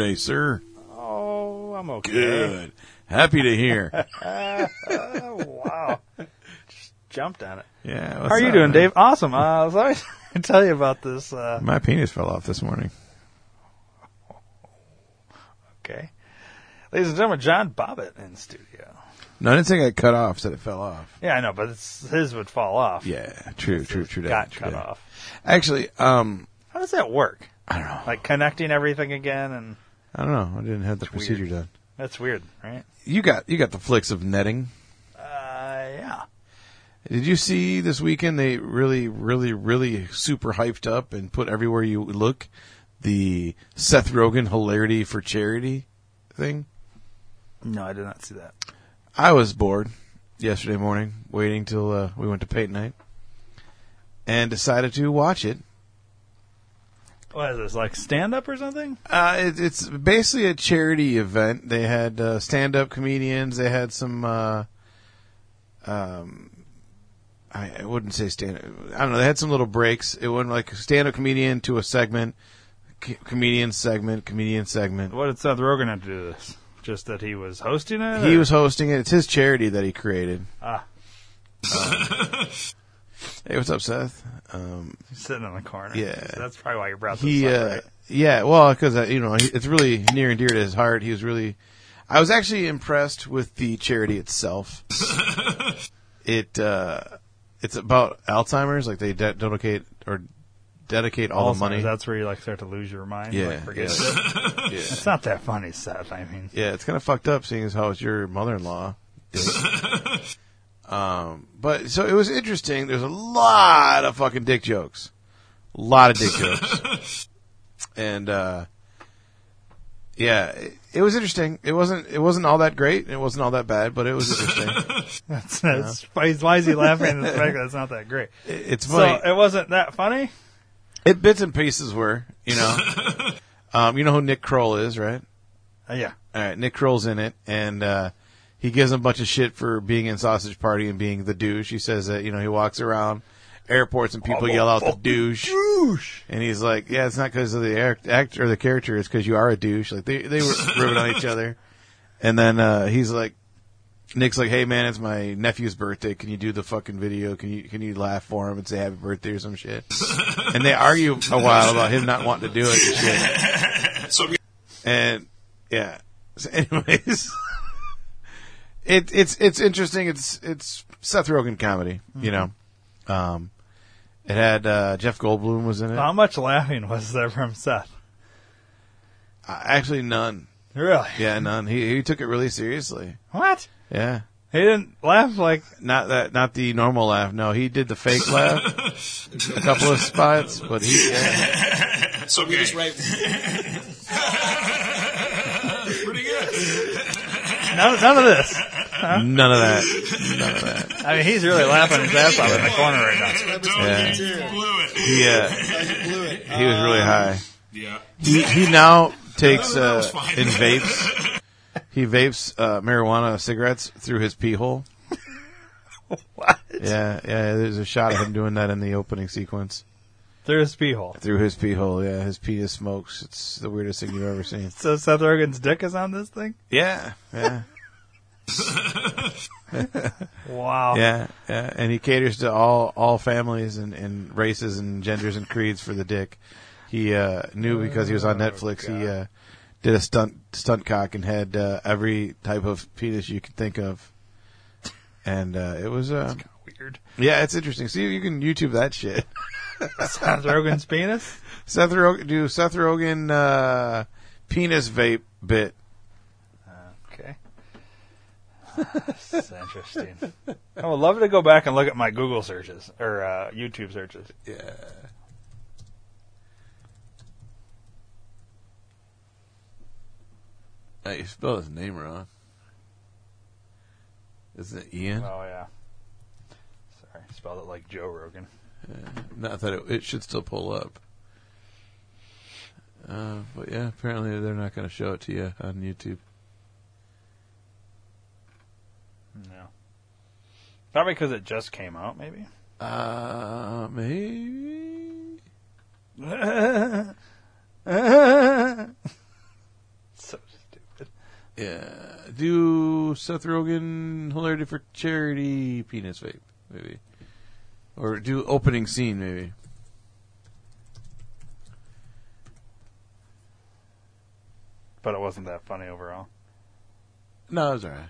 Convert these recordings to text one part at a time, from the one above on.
Today, sir? Oh, I'm okay. Good. Happy to hear. Oh, wow. Just jumped on it. Yeah. How are you doing, man? Dave? Awesome. Uh, let me tell you about this. Uh, My penis fell off this morning. okay. Ladies and gentlemen, John Bobbitt in studio. No, I didn't say I cut off. Said it fell off. Yeah, I know, but it's, his would fall off. Yeah. True. True. True. Got that, true cut that. off. Actually, um, How does that work? I don't know. Like connecting everything again, and I don't know. I didn't have the It's procedure weird. done. that's weird, right? You got you got the flicks of netting. Uh, yeah. Did you see this weekend? They really, really, really super hyped up and put everywhere you look the Seth Rogen hilarity for charity thing. No, I did not see that. I was bored yesterday morning, waiting till uh, we went to paint night, and decided to watch it. What is this, like stand up or something? Uh, it, it's basically a charity event. They had uh, stand-up comedians. They had some. Uh, um, I, I wouldn't say stand. I don't know. They had some little breaks. It went like stand-up comedian to a segment, c- comedian segment, comedian segment. What did Seth Rogen have to do with this? Just that he was hosting it? He or- was hosting it. It's his charity that he created. Ah. Hey, what's up, Seth? Um, sitting in the corner. Yeah. That's probably why you brought this he, up, uh, right? yeah, well, because uh, you know it's really near and dear to his heart. He was really, I was actually impressed with the charity itself. it, uh, it's about Alzheimer's. Like they de- dedicate or dedicate all the Alzheimer's, money. That's where you like start to lose your mind. Yeah, like, forget yeah. it. yeah. It's not that funny, Seth. I mean, Yeah, it's kind of fucked up seeing as how it's your mother-in-law. um, but so it was interesting. There's a lot of fucking dick jokes, a lot of dick jokes, and uh, yeah, it, it was interesting. It wasn't. It wasn't all that great. It wasn't all that bad, but it was interesting. that's, that's why, why is he laughing? at the fact that it's not that great. It- it's So funny. it wasn't that funny. it bits and pieces were, you know. um, you know who Nick Kroll is, right? Uh, yeah, All right, Nick Kroll's in it, and uh, he gives him a bunch of shit for being in Sausage Party and being the douche. He says that you know he walks around airports and people yell out the douche, douche. and he's like, "Yeah, it's not because of the act, act or the character; it's because you are a douche." Like they they were ribbing on each other, and then uh, he's like, Nick's like, "Hey man, it's my nephew's birthday. Can you do the fucking video? Can you can you laugh for him and say happy birthday or some shit?" and they argue a while about him not wanting to do it and shit. And yeah. So anyways, it it's it's interesting. It's it's Seth Rogen comedy, you know. Um, it had uh, Jeff Goldblum was in it. How much laughing was there from Seth? Uh, actually, none. Really? Yeah, none. He he took it really seriously. What? Yeah. He didn't laugh like Not that, not the normal laugh. No, he did the fake laugh, a couple of spots, but he, yeah. So we just right. Pretty good. None, none of this. None of that. None of that. I mean, he's really laughing his ass off in the corner right now. Yeah. Blew. He uh, Blew it. he was really high. Yeah. He he now takes uh, was in vapes. He vapes uh, marijuana cigarettes through his pee hole. What? Yeah, yeah. There's a shot of him doing that in the opening sequence Through his pee hole. through his pee hole. Yeah, his penis smokes. It's the weirdest thing you've ever seen. So Seth Rogen's dick is on this thing? Yeah, yeah, Wow. yeah, yeah. And he caters to all all families and, and races and genders and creeds for the dick. He uh, knew because he was on Netflix. He uh, did a stunt stunt cock and had uh, every type of penis you could think of. And uh, it was uh, Weird. yeah, it's interesting. See, you can YouTube that shit. Seth Rogen's penis? Seth Rogen, do Seth Rogen uh, penis vape bit. Okay. That's interesting. I would love to go back and look at my Google searches or uh, YouTube searches. Yeah. Hey, you spelled his name wrong. Isn't it Ian? Oh yeah. Sorry, spelled it like Joe Rogan. Not that it, it should still pull up. Uh, but yeah, apparently they're not going to show it to you on YouTube. No. Probably because it just came out, maybe. Uh, maybe. so stupid. Yeah. Do Seth Rogen hilarity for charity penis vape, maybe. Or do opening scene, maybe. But it wasn't that funny overall. No, it was alright.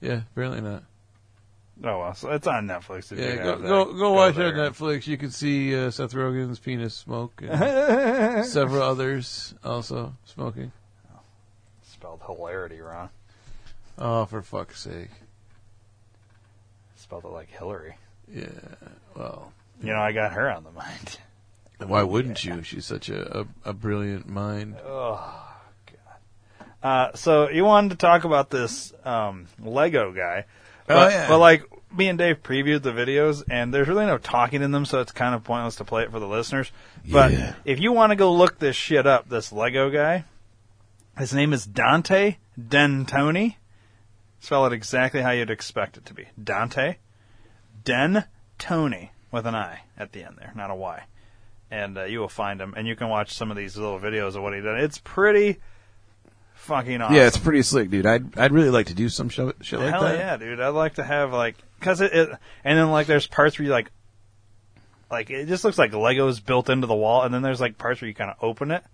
Yeah, apparently not. Oh well, so it's on Netflix. If Yeah, you go go, go watch it on Netflix. You can see uh, Seth Rogen's penis smoke and several others also smoking. Spelled hilarity wrong. Oh, for fuck's sake. Spelled it like Hillary. Yeah, well, You know, I got her on the mind. why wouldn't you? She's such a, a, a brilliant mind. Oh god. Uh, so you wanted to talk about this um, Lego guy? But, Oh, yeah. But like me and Dave previewed the videos, and there's really no talking in them, so it's kind of pointless to play it for the listeners. But Yeah. if you want to go look this shit up, this Lego guy, his name is Dante Dentoni. Spell it exactly how you'd expect it to be. Dante Den Tony with an I at the end there, not a Y. And uh, you will find him, and you can watch some of these little videos of what he did. It's pretty fucking awesome. Yeah, it's pretty slick, dude. I'd I'd really like to do some show, shit like that. Hell that. yeah, dude! I'd like to have like, cause it, it, and then like there's parts where you like, like it just looks like Legos built into the wall, and then there's like parts where you kind of open it,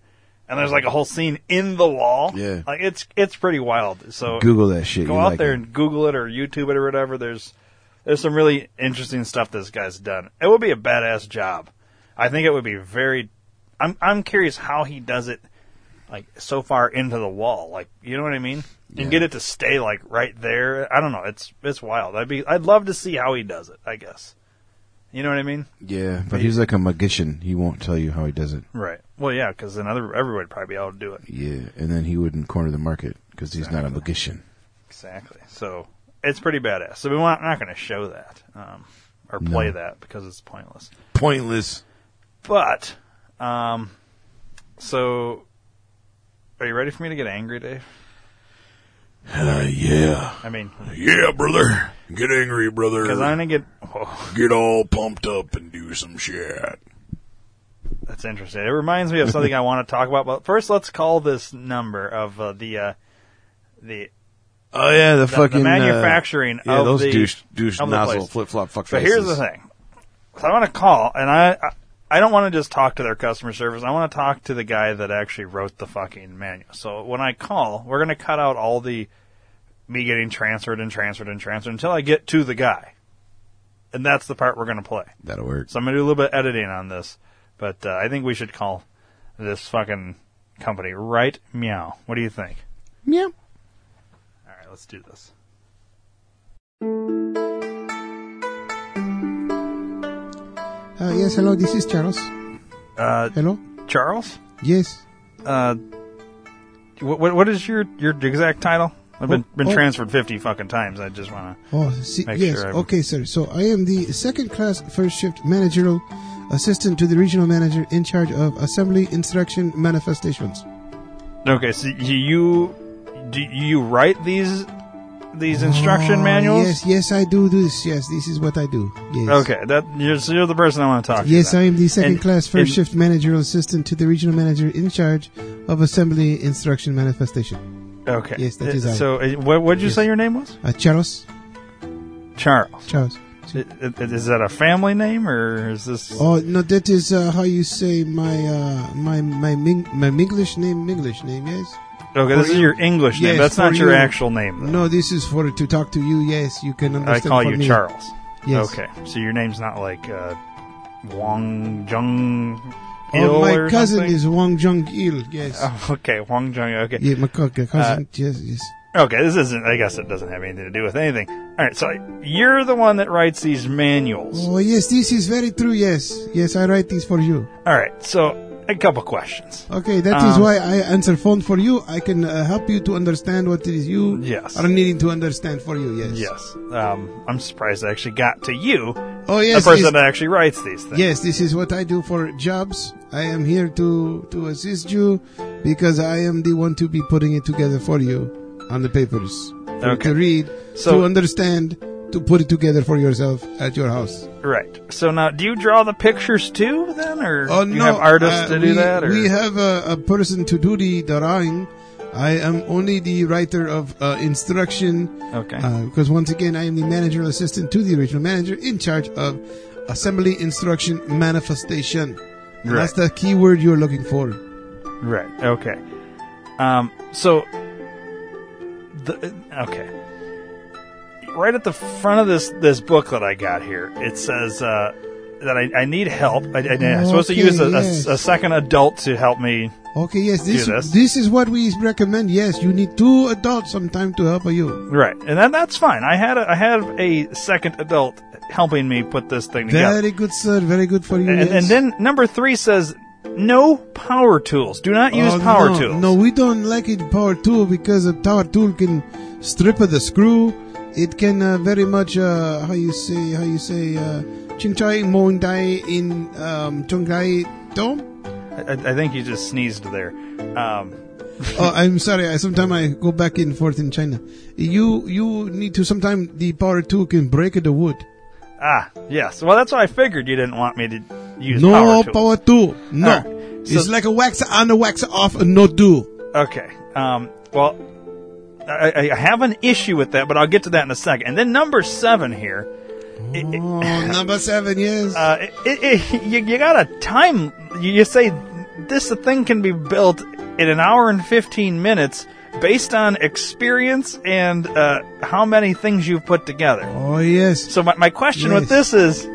and there's like a whole scene in the wall. Yeah. like it's it's pretty wild. So Google that shit. go you out like there it. and Google it or YouTube it or whatever. There's there's some really interesting stuff this guy's done. It would be a badass job. I think it would be very. I'm I'm curious how he does it, like so far into the wall. Like you know what I mean, and get it to stay like right there. I don't know. It's it's wild. I'd be I'd love to see how he does it. I guess. You know what I mean? Yeah, but he's like a magician. He won't tell you how he does it. Right. Well, yeah, because then other everybody would probably be able to do it. Yeah, and then he wouldn't corner the market because he's not a magician. Exactly. So it's pretty badass. So we want, not going to show that um, or play No. that because it's pointless. Pointless. But, um, so, are you ready for me to get angry, Dave? Uh, yeah. I mean, Yeah, brother. Get angry, brother. because I'm gonna get. Whoa, Get all pumped up and do some shit. that's interesting. It reminds me of something I want to talk about. But first, let's call this number of uh, the uh, the Oh yeah, the, the, fucking uh, manufacturing yeah, of those the douche douche of the nozzle place. flip flop fuck So faces. here's the thing. So I want to call, and I, I don't want to just talk to their customer service. I want to talk to the guy that actually wrote the fucking manual. So when I call, we're going to cut out all the me getting transferred and transferred and transferred until I get to the guy, and that's the part we're going to play. That'll work. So I'm going to do a little bit of editing on this, but uh, I think we should call this fucking company right meow. What do you think? Yeah. All right, let's do this. Uh, yes, hello, this is Charles. Uh, Hello? Charles, Yes. uh, what, what what is your your exact title? I've been Oh, been oh. transferred fifty fucking times. I just want to. Oh, see, Make yes. sure I'm- okay, sir. So I am the second class first shift managerial assistant to the regional manager in charge of assembly instruction manifestations. Okay, so you do you write these these instruction Oh, manuals? Yes, yes, I do this. Yes, this is what I do. Yes. Okay, that you're, so you're the person I want to talk to. Yes. I am the second And- class first and- shift managerial assistant to the regional manager in charge of assembly instruction manifestation. Okay. Yes, that Uh, I. So, uh, what did you Yes. say your name was? Uh, Charles, Charles. Charles. Is that a family name or is this? Oh no, that is uh, how you say my uh, my my Ming- my English name. English name, yes. Okay, this is your English name. Yes, That's not for your you. actual name. Though. No, this is for to talk to you. Yes, you can I understand. call for you me. Charles. Yes. Okay, so your name's not like uh, Wang Jung Il Oh, my or cousin something? is Wang Jung Il. Yes. Oh, okay, Wang Jung. Okay. Yeah, my co- cousin. Uh, yes, yes. Okay, this isn't. I guess it doesn't have anything to do with anything. All right, so you're the one that writes these manuals. Oh yes, this is very true. Yes, yes, I write these for you. All right, so a couple questions. Okay, that is Um, why I answer phone for you. I can uh, help you to understand what it is you Yes. are needing to understand for you. Yes. Yes, um, I'm surprised I actually got to you, Oh the person that actually writes these things. Yes, this is what I do for jobs. I am here to to assist you because I am the one to be putting it together for you on the papers Okay. to read, So- to understand, to put it together for yourself at your house. Right. So now, do you draw the pictures too, then, or Oh do you no, have artists uh, to do we, that? Or? We have a, a person to do the drawing. I am only the writer of uh, instruction okay. because once again I am the managerial assistant to the regional manager in charge of assembly instruction manifestation. Right. That's the key word you're looking for. Right. Okay. Um. So. The okay. Right at the front of this this booklet I got here, it says uh, that I, I need help. I, am supposed to use a, yes. a, a second adult to help me. Okay, yes, this this. this is what we recommend. Yes, you need two adults sometime to help you. Right, and then that's fine. I had a, I had a second adult helping me put this thing together. Very good, sir. Very good for you. and, yes. and then number three says no power tools. Do not use Oh, power no, tools. No, we don't like it power tool because a power tool can strip of the screw. It can uh, very much uh, how you say how you say uh, chingchai moing dai in um, chonggai dom. I, think you just sneezed there. Um, oh, I'm sorry. I sometimes I go back and forth in China. You you need to sometimes the power tool can break the wood. ah, yes. Well, that's why I figured you didn't want me to use no power tools. power tool. No, right. So- it's like a wax on a wax off and no do. Okay. Um, well, I, I have an issue with that, but I'll get to that in a second. And then number seven here. it- it- Oh, number seven, yes. uh, it, you, you got a time. You, you say this thing can be built in an hour and 15 minutes based on experience and uh, how many things you've put together. oh yes. So my, my question with this is,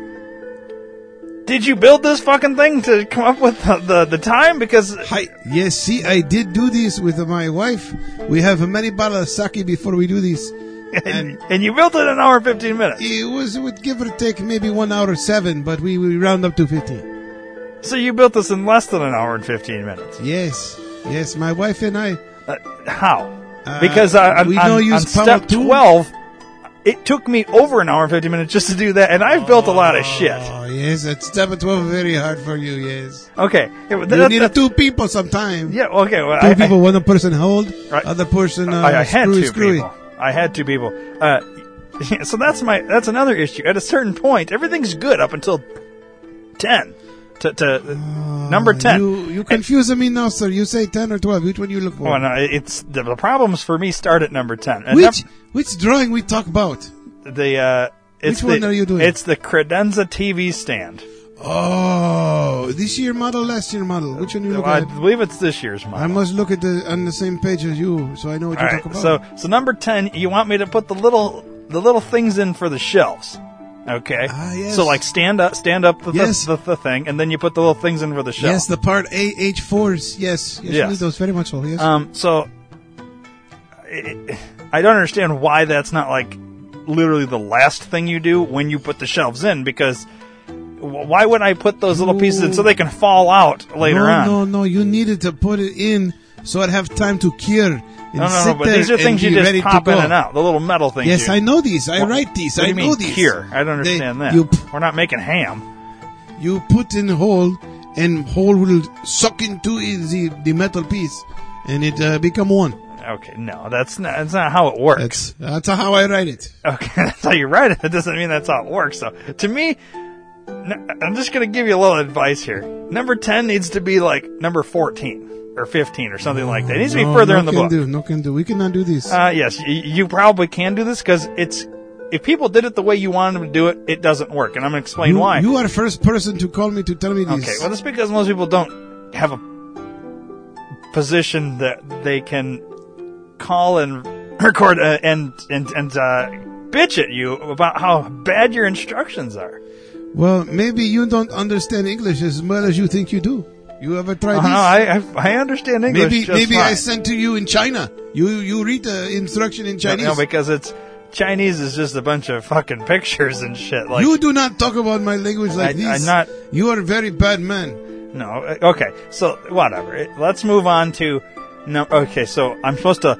did you build this fucking thing to come up with the, the, the time? Because Hi. Yes, see, I did do this with my wife. We have many bottles of sake before we do this. and, and you built it in an hour and 15 minutes. It was, it would give or take maybe one hour seven, but we, we round up to 15. So you built this in less than an hour and 15 minutes. Yes. Yes, my wife and I. Uh, how? Uh, because uh, on, we on- don't use on step tool. 12, it took me over an hour and 50 minutes just to do that, and I've built a lot of shit. Oh, yes, it's step 12 very hard for you, yes. Okay. Yeah, You that- need that- two people sometime. yeah, okay. Well, Two I, people, one person hold, Right. other person uh, I, I had screwy, two screwy. people. I had two people. Uh, so that's my that's another issue. At a certain point, everything's good up until 10. To, to number 10. Uh, You, you confuse me now, sir. You say 10 or 12. Which one you look for? Well, no, it's the, the problems for me start at number 10. And which, which drawing we talk about? the uh, it's Which one the, are you doing? It's the credenza TV stand. Oh, this year model, last year model. Which one you look I at? believe it's this year's model. I must look at the on the same page as you, so I know what All you right. talk about. So so number ten, you want me to put the little the little things in for the shelves. Okay. Ah, yes. So like stand up stand up the, Yes. the, the, thing, and then you put the little things in for the shelf. yes, the part A H fours. Yes, yes, Yes. those very much so. Yes. Um. So I I don't understand why that's not like literally the last thing you do when you put the shelves in because. Why would I put those little pieces in so they can fall out later no, on? no, no. You needed to put it in so I'd have time to cure. No, no, no. But these are things you just pop in and out. The little metal things. Yes, you, I know these. I What- write these. I you know mean these. cure? I don't They- understand that. You, We're not making ham. you put in a hole, and hole will suck into the, the metal piece, and it uh, become one. Okay, no, that's not. That's not how it works. That's that's how I write it. Okay, that's how you write it. That doesn't mean that's how it works. So, to me, n- I'm just going to give you a little advice here. Number 10 needs to be like number 14 or 15 or something like that. It needs to be further no in the can book. Do, no can do. We cannot do this. Uh, yes, y- you probably can do this because it's. If people did it the way you wanted them to do it, it doesn't work, and I'm going to explain you, why. you are the first person to call me to tell me this. Okay, well, that's because most people don't have a position that they can call and record uh, and and and uh, bitch at you about how bad your instructions are. Well, maybe you don't understand English as well as you think you do. You ever tried Oh, this? no, I, I I understand English. maybe maybe I sent to you in China. You you read the instruction in Chinese. No, because it's Chinese is just a bunch of fucking pictures and shit. Like you do not talk about my language like I- this. I'm not- You are a very bad man. No. uh, Okay. So whatever. Let's move on to no. Okay. So I'm supposed to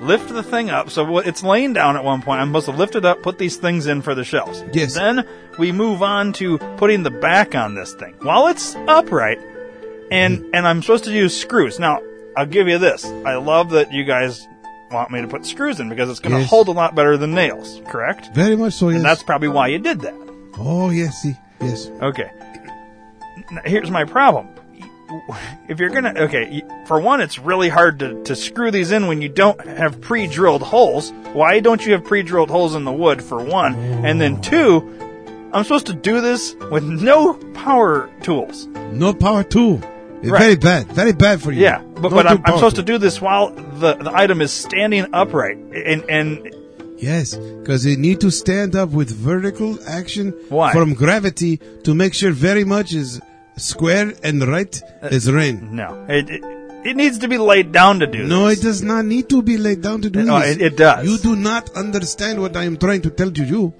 lift the thing up. So it's laying down at one point. I'm supposed to lift it up, put these things in for the shelves. Yes. Then we move on to putting the back on this thing while it's upright, and mm-hmm. and I'm supposed to use screws. Now I'll give you this. I love that you guys want me to put screws in because it's going to Yes. hold a lot better than nails. Correct. Very much so. Yes. And that's probably why you did that. oh yes, see, yes. Okay. Now, here's my problem. If you're gonna, okay, for one, it's really hard to, to screw these in when you don't have pre-drilled holes. Why don't you have pre-drilled holes in the wood, for one? And then oh. two, I'm supposed to do this with no power tools. No power tool. It's Right. Very bad. Very bad for you. Yeah, but, but I'm, I'm supposed to do this while the, the item is standing upright. And, and Yes, because you need to stand up with vertical action Why? from gravity to make sure very much is square and right Uh, as rain. no, it, it, it needs to be laid down to do No, this. it does not need to be laid down to do No, this. it- it does. You do not understand what I am trying to tell to you.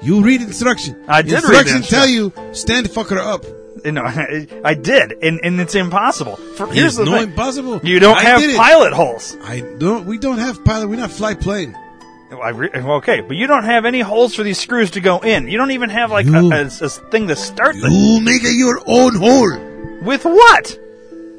You read instruction. I did read the instruction. tell you stand fucker up. You know, I, I did, and, and it's impossible. For, here's It's the no thing. impossible. You don't I have pilot holes. I don't. We don't have pilot. We not fly plane. I re- okay, but you don't have any holes for these screws to go in. You don't even have like a, You- a, a thing to start them. You make a your own hole With what?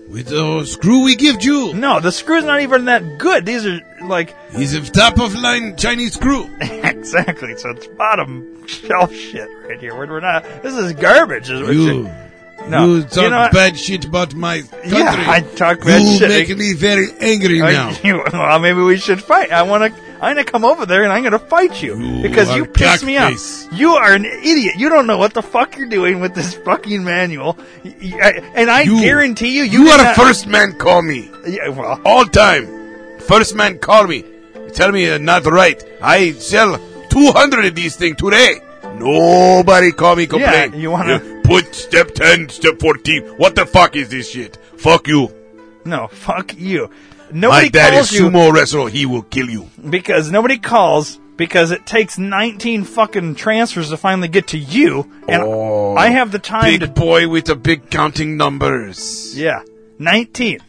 with the screw we give you. No, the screw's not even that good. These are like He's a top of line Chinese screw. exactly. So it's bottom shelf shit right here. We're, we're not. This is garbage. Is you- no, you talk you know bad shit about my country. Yeah, I talk bad you shit. making me very angry I- now. you- well, maybe we should fight. I want to. I'm gonna come over there and I'm gonna fight you, You because you piss me off. You are an idiot. You don't know what the fuck you're doing with this fucking manual, and I You- guarantee you, you, You are the first man call me. Yeah, well, All time. First man call me. Tell me uh, not right. I sell 200 of these things today. Nobody call me complain. Yeah, you wanna- put step 10, step 14. What the fuck is this shit? Fuck you. no, fuck you. Nobody My dad calls is you sumo wrestler. He will kill you. because nobody calls because it takes 19 fucking transfers to finally get to you, and Oh, I have the time Big to boy with the big counting numbers. Yeah, 19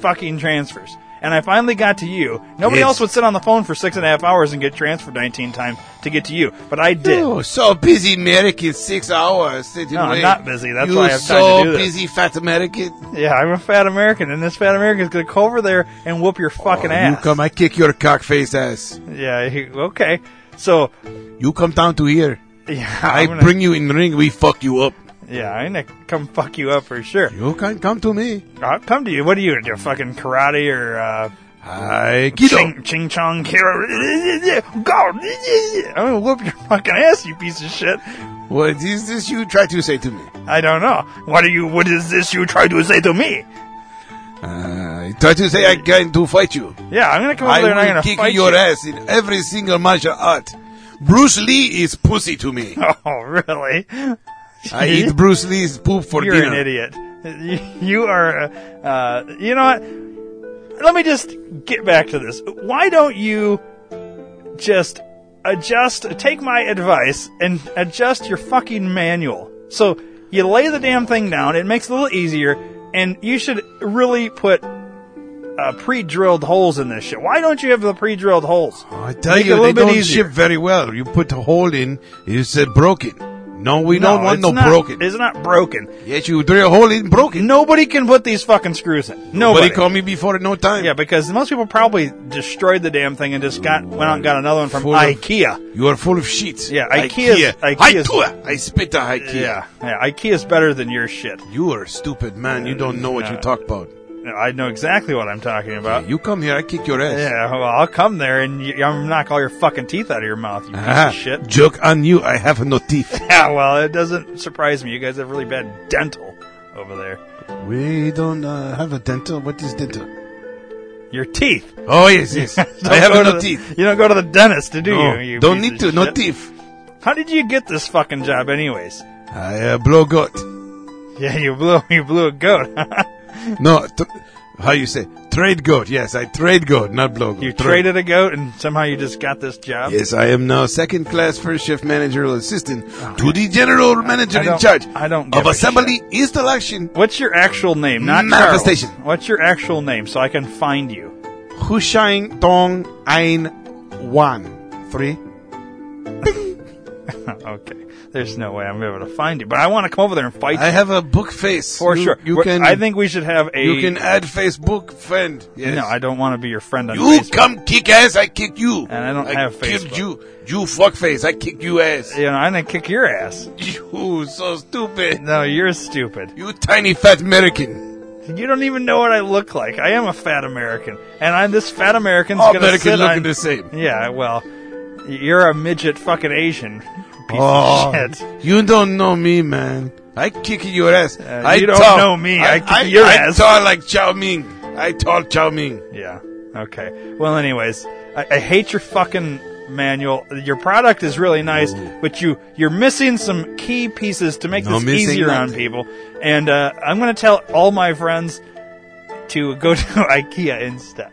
fucking transfers. And I finally got to you. Nobody Yes. else would sit on the phone for six and a half hours and get transferred 19 times to get to you. But I did. Oh, so busy American, six hours. sitting No, I'm away. not busy. That's you why I have time so to do this. busy, fat American. Yeah, I'm a fat American, and this fat American is going to go over there and whoop your oh, fucking Oh, ass. You come, I kick your cockface ass. Yeah, he- okay. So, You come down to here. yeah, I I'm gonna, bring you in the ring. We fuck you up. Yeah, I'm to come fuck you up for sure. You can come to me. I'll come to you. What are you to do? Fucking karate or, uh, Aikido. Ching, ching chong, kira. Go! I'm gonna whoop your fucking ass, you piece of shit. What is this you try to say to me? I don't know. What are you? What is this you try to say to me? Uh, try to say I'm going to fight you. Yeah, I'm gonna come over I there and I'm gonna kick fight your you. ass in every single martial art. Bruce Lee is pussy to me. Oh, really? I eat Bruce Lee's poop for dinner. You're an idiot. You- are. Uh, uh, you know what? Let me just get back to this. Why don't you just adjust? Take my advice and adjust your fucking manual. So you lay the damn thing down. It makes it a little easier, and you should really put uh, pre-drilled holes in this shit. Why don't you have the pre-drilled holes? I tell Make it you, a they little bit don't easier. ship very well. You put a hole in, you said broken. No, we No, don't want no not- broken. It's not broken. Yes, you drill a hole in broken. Nobody can put these fucking screws in. Nobody. Nobody called me before at no time. Yeah, because most people probably destroyed the damn thing and just got went out and got another one from Full of- IKEA. You are full of shit. Yeah, IKEA's- IKEA's- Ikea. I spit the IKEA. Yeah, yeah. IKEA's better than your shit. You are a stupid man. You don't know what you Uh, talk about. I know exactly what I'm talking about. You come here, I kick your ass. Yeah, well, I'll come there and you, I'm knock all your fucking teeth out of your mouth, you piece of shit. Joke on you. I have no teeth. Yeah, well, it doesn't surprise me. You guys have really bad dental over there. we don't uh, have a dental. What is dental? Your teeth. Oh yes, yes. I have no the- teeth. You don't go to the dentist, do No, you? you don't need to. No teeth. How did you get this fucking job, anyways? I uh, blow goat. Yeah, you blew you blew a goat. No, how you say? Trade goat. Yes, I trade goat, not blow goat. you Trade. traded a goat, and somehow you just got this job. Yes, I am now second class first shift manager assistant ah. to the general manager I in don't- charge I don't of give a assembly installation. What's your actual name? Not Manifestation. Charles. What's your actual name so I can find you? Hushain Dong Ein Wan. Three. okay, there's no way I'm able to find you, but I want to come over there and fight you. I you have a book face. for you, sure. You We're- can. I think we should have a. you can add Facebook friend. Yes. No, I don't want to be your friend on You Facebook. come kick ass, I kick you. And I don't have kicked Facebook. you. You fuck face, I kick you ass. You know, I'm gonna kick your ass. You so stupid. No, you're stupid. You tiny fat American. You don't even know what I look like. I am a fat American, and I'm this fat American's All gonna Americans sit looking on. the same. Yeah, well, you're a midget fucking Asian piece Oh, of shit. you don't know me, man. I kick your ass. Uh, I you don't tall- know me. I kick I, your I ass. tall like Chow Ming. I talk Chow Ming. Yeah. Okay. Well, anyways, I, I hate your fucking manual. Your product is really nice, but you you're missing some key pieces to make No this easier on people. And uh, I'm going to tell all my friends to go to IKEA instead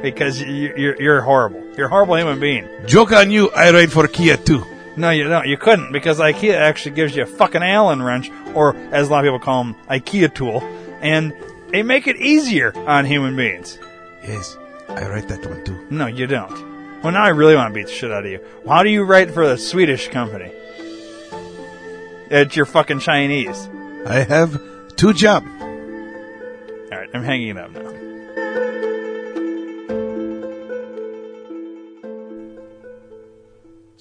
because you, you're you're horrible. You're a horrible human being. Joke on you. I write for IKEA too. No, you don't. You couldn't because IKEA actually gives you a fucking Allen wrench, or as a lot of people call them, IKEA tool, and they make it easier on human beings. Yes, I write that one too. No, you don't. Well, now I really want to beat the shit out of you. How do you write for the Swedish company? It's your fucking Chinese. I have two jobs. All right, I'm hanging up now.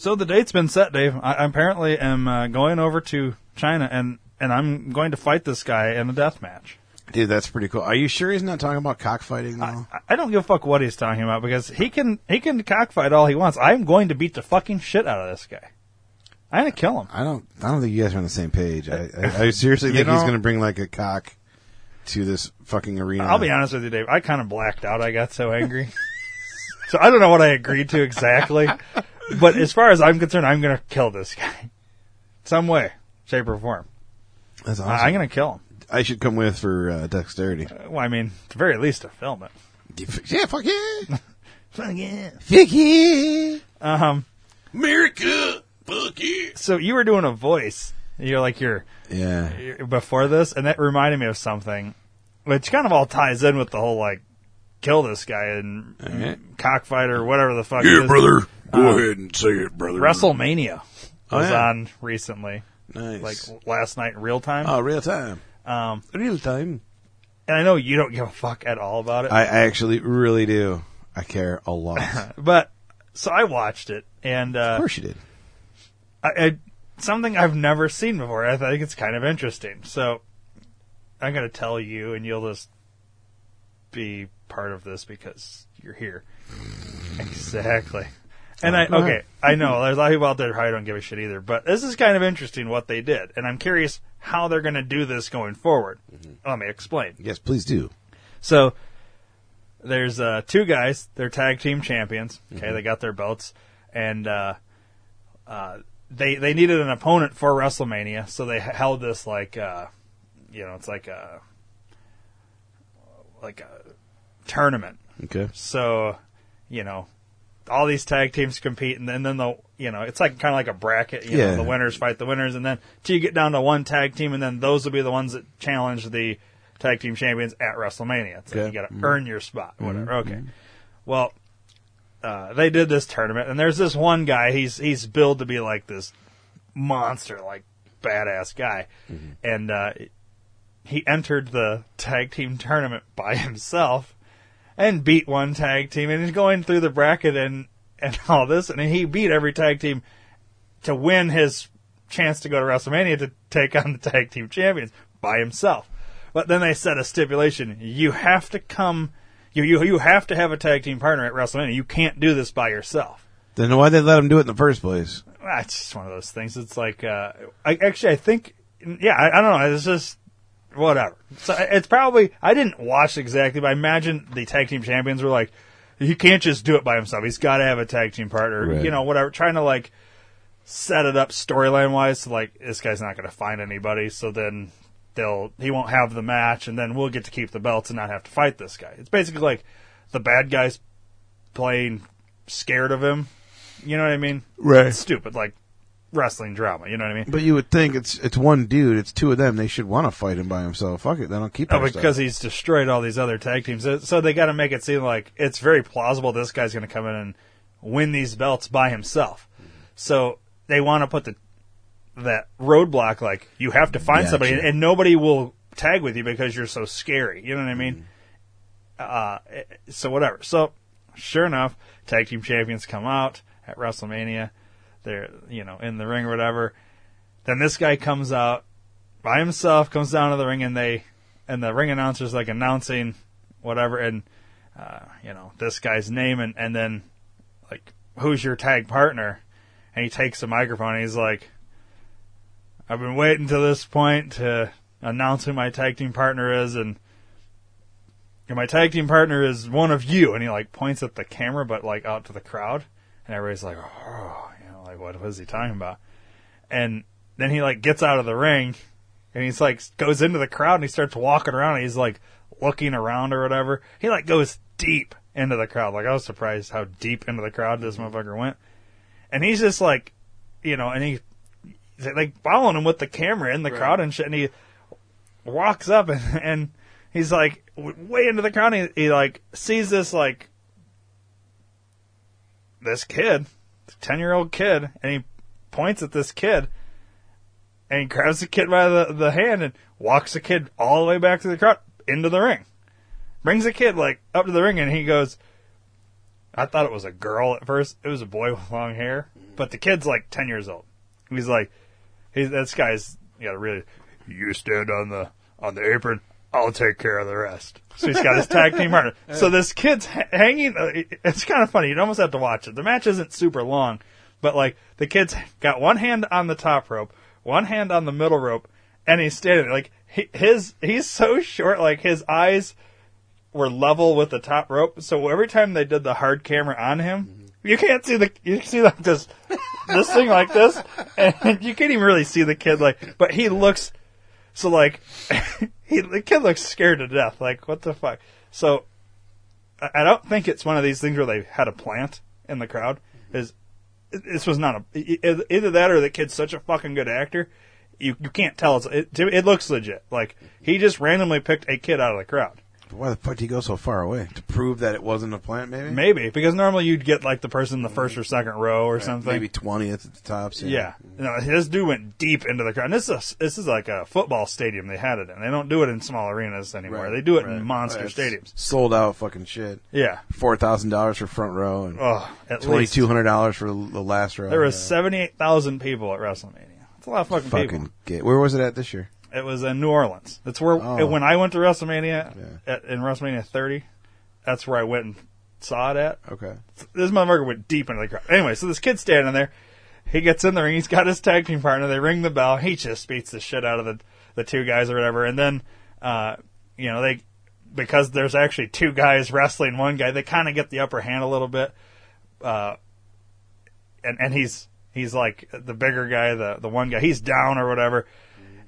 So the date's been set, Dave. I apparently am uh, going over to China, and and I'm going to fight this guy in a death match. Dude, that's pretty cool. Are you sure he's not talking about cockfighting though? I- I don't give a fuck what he's talking about because he can he can cockfight all he wants. I'm going to beat the fucking shit out of this guy. I'm gonna kill him. I don't. I don't think you guys are on the same page. I, I, I seriously think he's going to bring like a cock to this fucking arena. I'll be honest with you, Dave. I kind of blacked out. I got so angry. so I don't know what I agreed to exactly, but as far as I'm concerned, I'm going to kill this guy, some way, shape, or form. That's awesome. I- I'm going to kill him. I should come with for uh, dexterity. Well, I mean, at the very least, to film it. Yeah, fuck yeah, Fuck yeah. fuck yeah. Um. America, fuck yeah. So you were doing a voice. You're like you're Yeah, before this, and that reminded me of something, which kind of all ties in with the whole like kill this guy and Alright. cockfighter, whatever the fuck. it Yeah, is. brother. Go Uh, ahead and say it, brother. WrestleMania Oh, was yeah. on recently, nice. like last night in real time. oh, real time, Um, real time. and I know you don't give a fuck at all about it, I, actually really do. I care a lot. but so I watched it, and uh, course you did. I, I, something I've never seen before. I think it's kind of interesting. So I'm going to tell you, and you'll just be part of this because you're here. exactly. And I okay, I know there's a lot of people out there who don't give a shit either, but this is kind of interesting what they did, and I'm curious how they're going to do this going forward. Let me explain. Yes, please do. So there's uh, two guys. They're tag team champions. Okay, they got their belts, and uh, uh, they they needed an opponent for WrestleMania, so they h- held this like uh, you know it's like a like a tournament. Okay. So you know all these tag teams compete, and then, then the you know it's like kind of like a bracket. You Yeah. know, the winners fight the winners, and then till you get down to one tag team, and then those will be the ones that challenge the tag team champions at WrestleMania. It's like Okay. you got to earn your spot, whatever. Okay. Well, uh, they did this tournament, and there's this one guy. He's he's billed to be like this monster, like badass guy, and uh, he entered the tag team tournament by himself and beat one tag team, and he's going through the bracket and and all this, and he beat every tag team to win his chance to go to WrestleMania to take on the tag team champions by himself. But then they set a stipulation: you have to come, you you you have to have a tag team partner at WrestleMania. You can't do this by yourself. Then why did they let him do it in the first place? That's just one of those things. It's like, uh, I, actually, I think, yeah, I, I don't know. It's just whatever. So it's probably I didn't watch exactly, but I imagine the tag team champions were like, he can't just do it by himself. He's got to have a tag team partner. Right. You know, whatever. Trying to like set it up storyline wise, so like this guy's not going to find anybody. So then they'll he won't have the match, and then we'll get to keep the belts and not have to fight this guy. It's basically like the bad guys playing scared of him. You know what I mean? Right. It's stupid, like wrestling drama. You know what I mean? But you would think it's it's one dude, it's two of them. They should want to fight him by himself. Fuck it, then I'll keep. Oh, because he's destroyed all these other tag teams. So- So they got to make it seem like it's very plausible this guy's going to come in and win these belts by himself. So they want to put the that roadblock like you have to find somebody, and nobody will tag with you because you're so scary. You know what I mean? Uh, so whatever. So sure enough, tag team champions come out at WrestleMania. They're you know in the ring or whatever. Then this guy comes out by himself, comes down to the ring, and they and the ring announcer's like announcing whatever, and uh, you know this guy's name, and and then like who's your tag partner, and he takes the microphone, and he's like, I've been waiting to this point to announce who my tag team partner is, and. And my tag team partner is one of you, and he like points at the camera, but like out to the crowd, and everybody's like, "Oh, like what was he talking about?" And then he like gets out of the ring, and he's like goes into the crowd, and he starts walking around, and he's like looking around or whatever. He like goes deep into the crowd. Like I was surprised how deep into the crowd this motherfucker went, and he's just like, you know, and he like following him with the camera in the crowd and shit, and he walks up and and he's like w- way into the crowd. And he, he like sees this like this kid, ten year old kid, and he points at this kid, and he grabs the kid by the the hand and walks the kid all the way back to the crowd into the ring. Brings the kid like up to the ring, and he goes. I thought it was a girl at first. It was a boy with long hair, but the kid's like ten years old. He's like, he's this guy's got to really. You stand on the on the apron. I'll take care of the rest. So he's got his tag team partner. So this kid's ha- hanging. uh, It's kind of funny. You'd almost have to watch it. The match isn't super long, but like the kid's got one hand on the top rope, one hand on the middle rope, and he's standing there. like he, his. He's so short. Like his eyes were level with the top rope. So every time they did the hard camera on him, you can't see the you see like this this thing like this, and you can't even really see the kid like. But he looks so like he the kid looks scared to death. Like what the fuck? So I I don't think it's one of these things where they had a plant in the crowd. Is this was not a either that or the kid's such a fucking good actor. You you can't tell. It's, it it looks legit. Like he just randomly picked a kid out of the crowd. Why the fuck did he go so far away to prove that it wasn't a plant? Maybe. Maybe because normally you'd get like the person in the first or second row or something. Maybe twentieth at the tops. Yeah, no, this dude went deep into the crowd. And this is a, this is like a football stadium they had it in. They don't do it in small arenas anymore. Right, they do it right. in monster stadiums. Sold out fucking shit. Yeah. Four thousand dollars for front row and Oh, twenty two hundred dollars for the last row. there was Yeah. seventy eight thousand people at WrestleMania. That's a lot of fucking, fucking. people. Where was it at this year? It was in New Orleans. That's where Oh. when I went to WrestleMania at, in WrestleMania thirty. That's where I went and saw it at. Okay. this motherfucker went deep into the crowd. Anyway, so this kid's standing there. He gets in the ring. He's got his tag team partner. They ring the bell. He just beats the shit out of the the two guys or whatever. And then, uh, you know, they because there's actually two guys wrestling one guy. They kind of get the upper hand a little bit. Uh, and and he's he's like the bigger guy, the the one guy. He's down or whatever.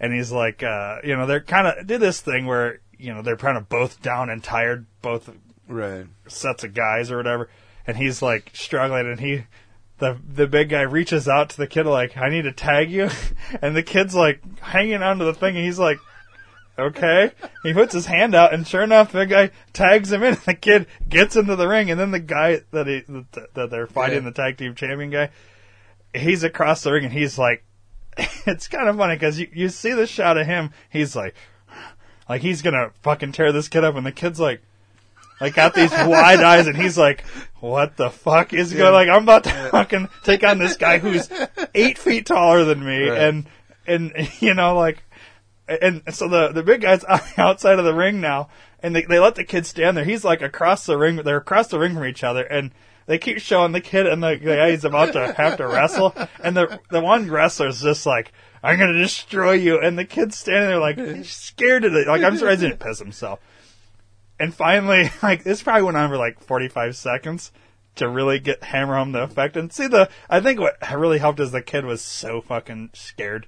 And he's like, uh, you know, they're kind of did this thing where you know they're kind of both down and tired, both Right. sets of guys or whatever, and he's like struggling, and he, the the big guy reaches out to the kid like, "I need to tag you," and the kid's like hanging onto the thing, and he's like, Okay, he puts his hand out, and sure enough, the guy tags him in. And the kid gets into the ring, and then the guy that he that, they're fighting, Yeah. the tag team champion guy, he's across the ring, and he's like, it's kind of funny because you you see the shot of him, he's like, like he's gonna fucking tear this kid up, and the kid's like. Like got these wide eyes, and he's like, "What the fuck is going? Like I'm about to fucking take on this guy who's eight feet taller than me, Right. and and you know like and so the the big guy's outside of the ring now, and they they let the kid stand there. He's like across the ring. They're across the ring from each other, and they keep showing the kid and the, guy he's about to have to wrestle. And the the one wrestler's just like, "I'm gonna destroy you," and the kid's standing there like he's scared of it. Like I'm surprised he didn't piss himself. And finally, like this probably went on for like 45 seconds to really get hammer home the effect. And see the, I think what really helped is the kid was so fucking scared.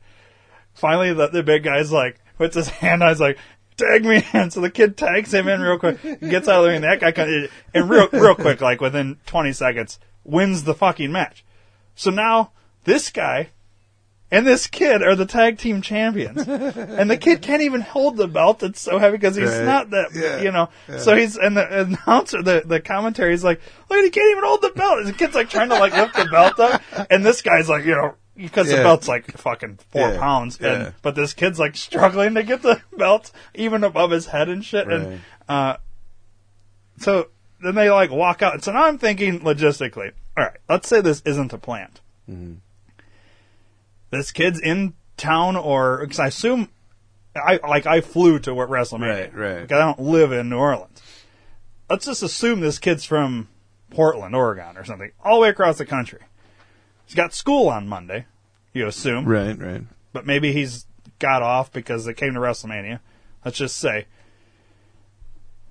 Finally, the, the big guy's like, puts his hand on, he's like, tag me in. So the kid tags him in real quick, gets out of the ring. That guy, kind and real, real quick, like within 20 seconds, wins the fucking match. So now this guy and this kid are the tag team champions, and the kid can't even hold the belt. It's so heavy because he's Right. not that, Yeah. you know. So he's and the announcer, the the commentary is like, "Look, he can't even hold the belt." And the kid's like trying to like lift the belt up, and this guy's like, you know, because the belt's like fucking four Yeah. pounds, Yeah. but this kid's like struggling to get the belt even above his head and shit, Right. and uh, so then they like walk out. And so now I'm thinking logistically. All right, let's say this isn't a plant. This kid's in town, or because I assume, I like I flew to what WrestleMania, Right, right. Because I don't live in New Orleans. Let's just assume this kid's from Portland, Oregon, or something, all the way across the country. He's got school on Monday. You assume, Right, right. but maybe he's got off because they came to WrestleMania. Let's just say.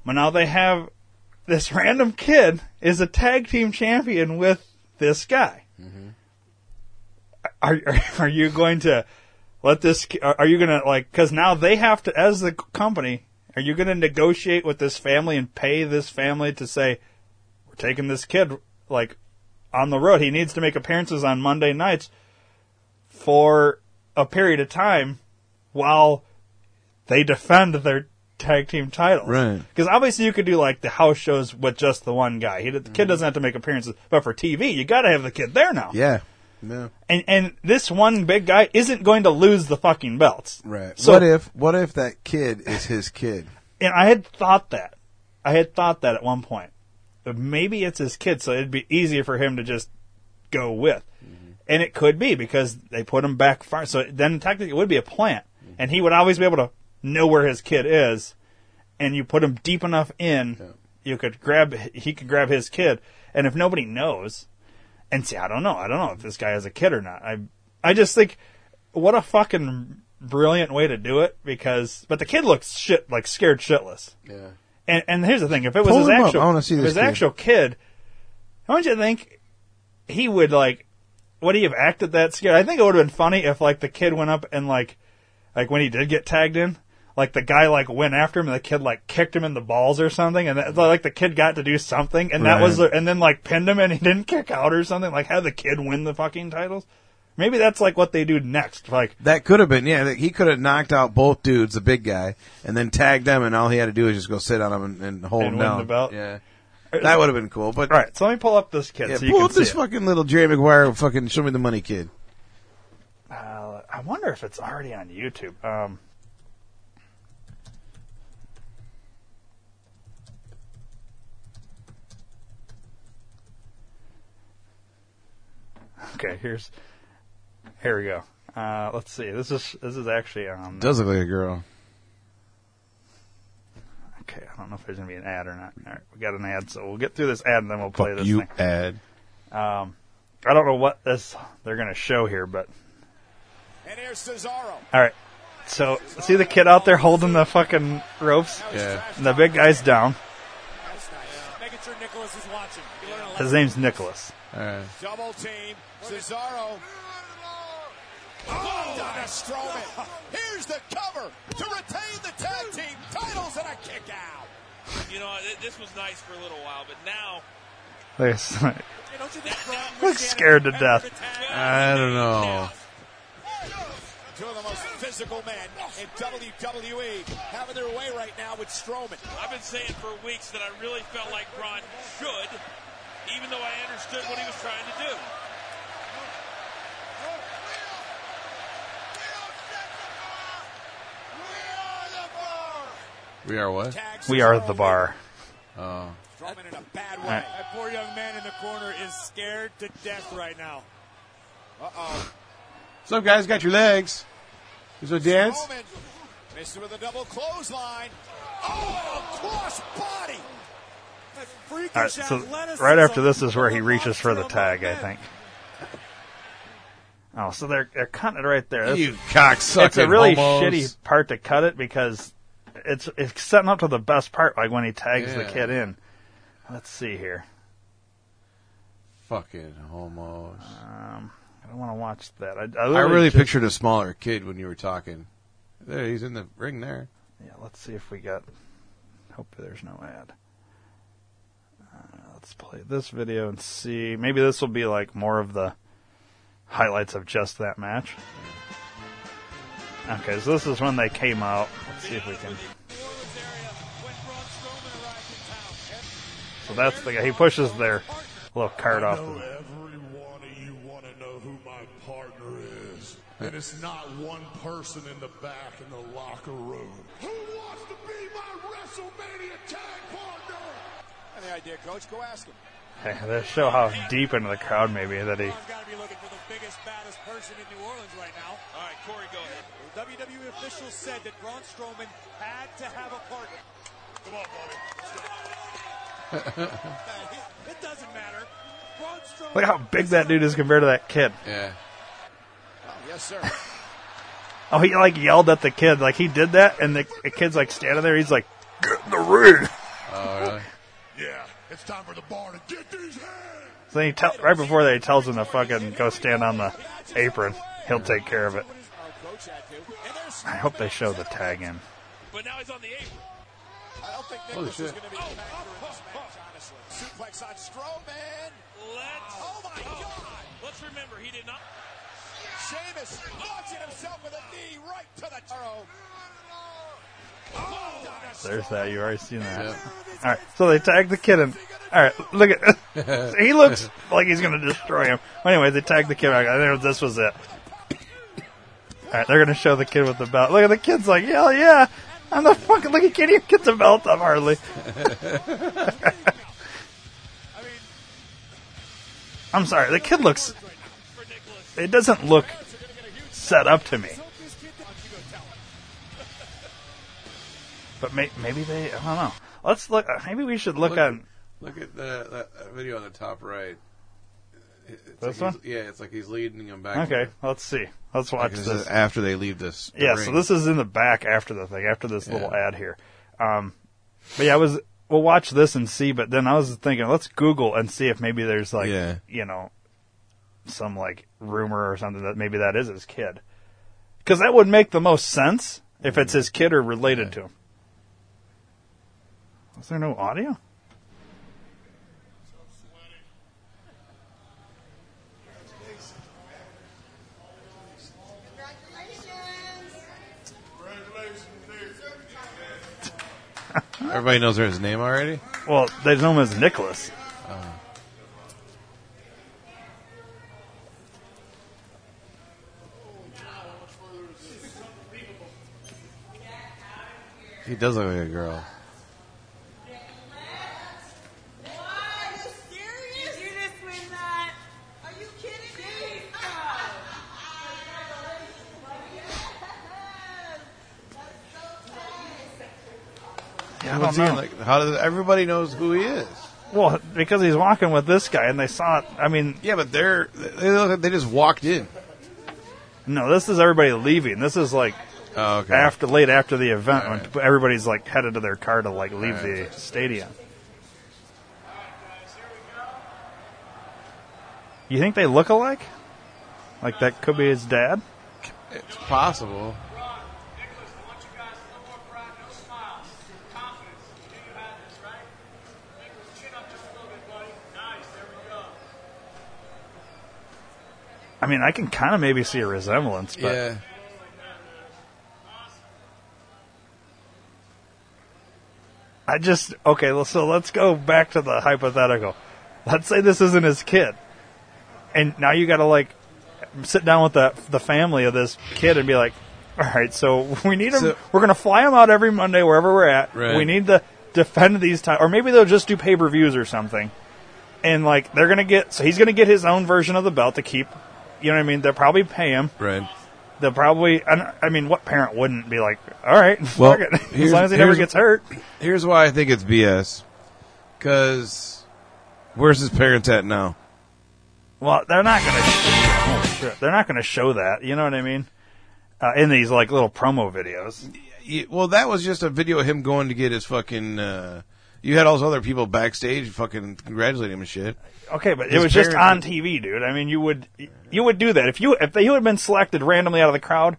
But now they have this random kid is a tag team champion with this guy. Mm-hmm. Are, are are you going to let this? Are are you going to like? Because now they have to, as the company, are you going to negotiate with this family and pay this family to say we're taking this kid like on the road? He needs to make appearances on Monday nights for a period of time while they defend their tag team titles. Right. Because obviously you could do like the house shows with just the one guy. He, the kid mm-hmm. doesn't have to make appearances, but for TV, you got to have the kid there now. Yeah. Yeah. And and this one big guy isn't going to lose the fucking belts. Right. So what if what if that kid is his kid? and I had thought that. I had thought that at one point. Maybe it's his kid, so it'd be easier for him to just go with. And it could be because they put him back far. So then technically it would be a plant. And he would always be able to know where his kid is. And you put him deep enough in, you could grab, he could grab his kid. And if nobody knows, and see, I don't know. I don't know if this guy has a kid or not. I, I just think, what a fucking brilliant way to do it because, but the kid looks shit, like scared shitless. Yeah. And, and here's the thing: if it was Pull his him up. actual, I wanna see if this his kid. actual kid, don't you think he would like? Would he have acted that scared? I think it would have been funny if like the kid went up and like, like when he did get tagged in, like the guy like went after him and the kid like kicked him in the balls or something, and that, like the kid got to do something, and that was, Right. the, and then like pinned him and he didn't kick out or something. Like have the kid win the fucking titles. Maybe that's like what they do next. Like That could have been, yeah. He could have knocked out both dudes, the big guy, and then tagged them, and all he had to do was just go sit on them and, and hold And them win down. the belt. Yeah, that would have been cool. But all right, so let me pull up this kid yeah, so you pull can up this it. fucking little Jerry Maguire, fucking show me the money kid. Uh, I wonder if it's already on YouTube. Um, okay, here's here we go. Uh, let's see. This is this is actually on. Does look like a girl. Okay, I don't know if there's gonna be an ad or not. All right, we got an ad, so we'll get through this ad and then we'll play Fuck this you, thing. ad. Um, I don't know what this they're gonna show here, but And here's Cesaro. all right. So see the kid out there holding the fucking ropes. Yeah. And the big guy's down. That's nice. Making sure Nicholas is watching. He learned a His name's Nicholas. All right. Double team. Cesaro. Oh, down to Strowman. Here's the cover to retain the tag team titles and a kick out. You know, this was nice for a little while, but now Looks Hey, don't you think Braun was Looks scared to death. I don't know. Two of the most physical men in WWE having their way right now with Strowman. I've been saying for weeks that I really felt like Braun should, even though I understood what he was trying to do. We are what? We are the bar. Oh. Strowman in a bad way. right. That poor young man in the corner is scared to death right now. Uh-oh. What's up, guys? Got your legs? You want to dance? Strowman missed with a double clothesline. Oh, cross body. That freakish All right, so right after this is where he reaches for the tag, I think. Oh, so they're they're cutting it right there. That's- You cocksucking it's a really homos. shitty part to cut it because it's it's setting up to the best part, like when he tags the kid in. Let's see here. Fucking homos. Um, I don't want to watch that. I, I, I really just- pictured a smaller kid when you were talking. There, he's in the ring there. Yeah, let's see if we got. Hope there's no ad. Uh, let's play this video and see. Maybe this will be like more of the highlights of just that match. Okay, so this is when they came out. Let's see if we can. So that's the guy. He pushes their little cart off. know The, every one of you want to know who my partner is. And it's not one person in the back in the locker room. Who wants to be my WrestleMania tag partner? Any idea, Coach? Go ask him. hey, they show how deep into the crowd maybe that he. Baddest person in New Orleans right now. All right, Corey, go ahead. WWE officials said that Braun Strowman had to have a partner. Come on, buddy. It doesn't matter. Braun Strowman. Look how big that dude is compared to that kid. Yeah. Oh, yes, sir. Oh, he like yelled at the kid, like he did that, and the, the kid's like standing there. He's like, "Get in the ring." Oh, really? Yeah, it's time for the bar to get these hands. So then he tell right before that, he tells him to fucking go stand on the apron. He'll take care of it. Our coach had to. And there's I hope they show the tag in. But now he's on the apron. I don't think Holy Nicholas is shit. going to be oh, the factor in this match, oh. honestly. Suplex on Strowman. Let's. Oh, my God. Let's remember, he did not. Sheamus launching himself with a knee right to the arrow. Oh, there's that. You already seen that. Yeah. All right. So they tag the kid in. All right. Look at. he looks like he's going to destroy him. Anyway, they tag the kid. I think this was it. All right. They're going to show the kid with the belt. Look at the kid's like, hell yeah. I'm the fucking. Look, he can't even get the belt up hardly. I'm sorry. The kid looks. It doesn't look set up to me. But may, maybe they. I don't know. Let's look. Maybe we should look, Look- on. Look at the, that that video on the top right. It's This like one? Yeah, it's like he's leading them back. Okay, let's see. Let's watch This this. is after they leave this. the Yeah, so this is in the back after the thing, after this little ad here. Um, but yeah, I was. We'll watch this and see. But then I was thinking, let's Google and see if maybe there's like, Yeah. you know, some like rumor or something that maybe that is his kid, because that would make the most sense if it's his kid or related to him. Is there no audio? Everybody knows his name already. Well, they know him as Nicholas. He does look like a girl. Are you serious? You just win that. Are you kidding me? Yeah, I don't he know. like? How does everybody knows who he is? Well, because he's walking with this guy, and they saw it. I mean, Yeah, but they're they look like they just walked in. no, this is everybody leaving. This is like Oh, okay. after late after the event when everybody's like headed to their car to like leave Alright. the stadium. You think they look alike? Like that could be his dad? it's possible. I mean, I can kind of maybe see a resemblance, but yeah. I just okay. So let's go back to the hypothetical. Let's say this isn't his kid, and now you got to like sit down with the the family of this kid and be like, all right, so we need him. So, we're gonna fly him out every Monday wherever we're at. Right. We need to defend these times, or maybe they'll just do pay per views or something. And like they're gonna get, so he's gonna get his own version of the belt to keep you know what I mean? They'll probably pay him. Right. They'll probably. I mean, what parent wouldn't be like, all right, Well, as long as he never gets hurt. Here's why I think it's BS. Because where's his parents at now? Well, they're not going to. Oh shit! They're not going to show that. You know what I mean? Uh, in these like little promo videos. Yeah, well, that was just a video of him going to get his fucking. Uh, you had all those other people backstage fucking congratulating him and shit. Okay, but it His was just on parents- TV, dude. I mean, you would you would do that if you if they, you had been selected randomly out of the crowd,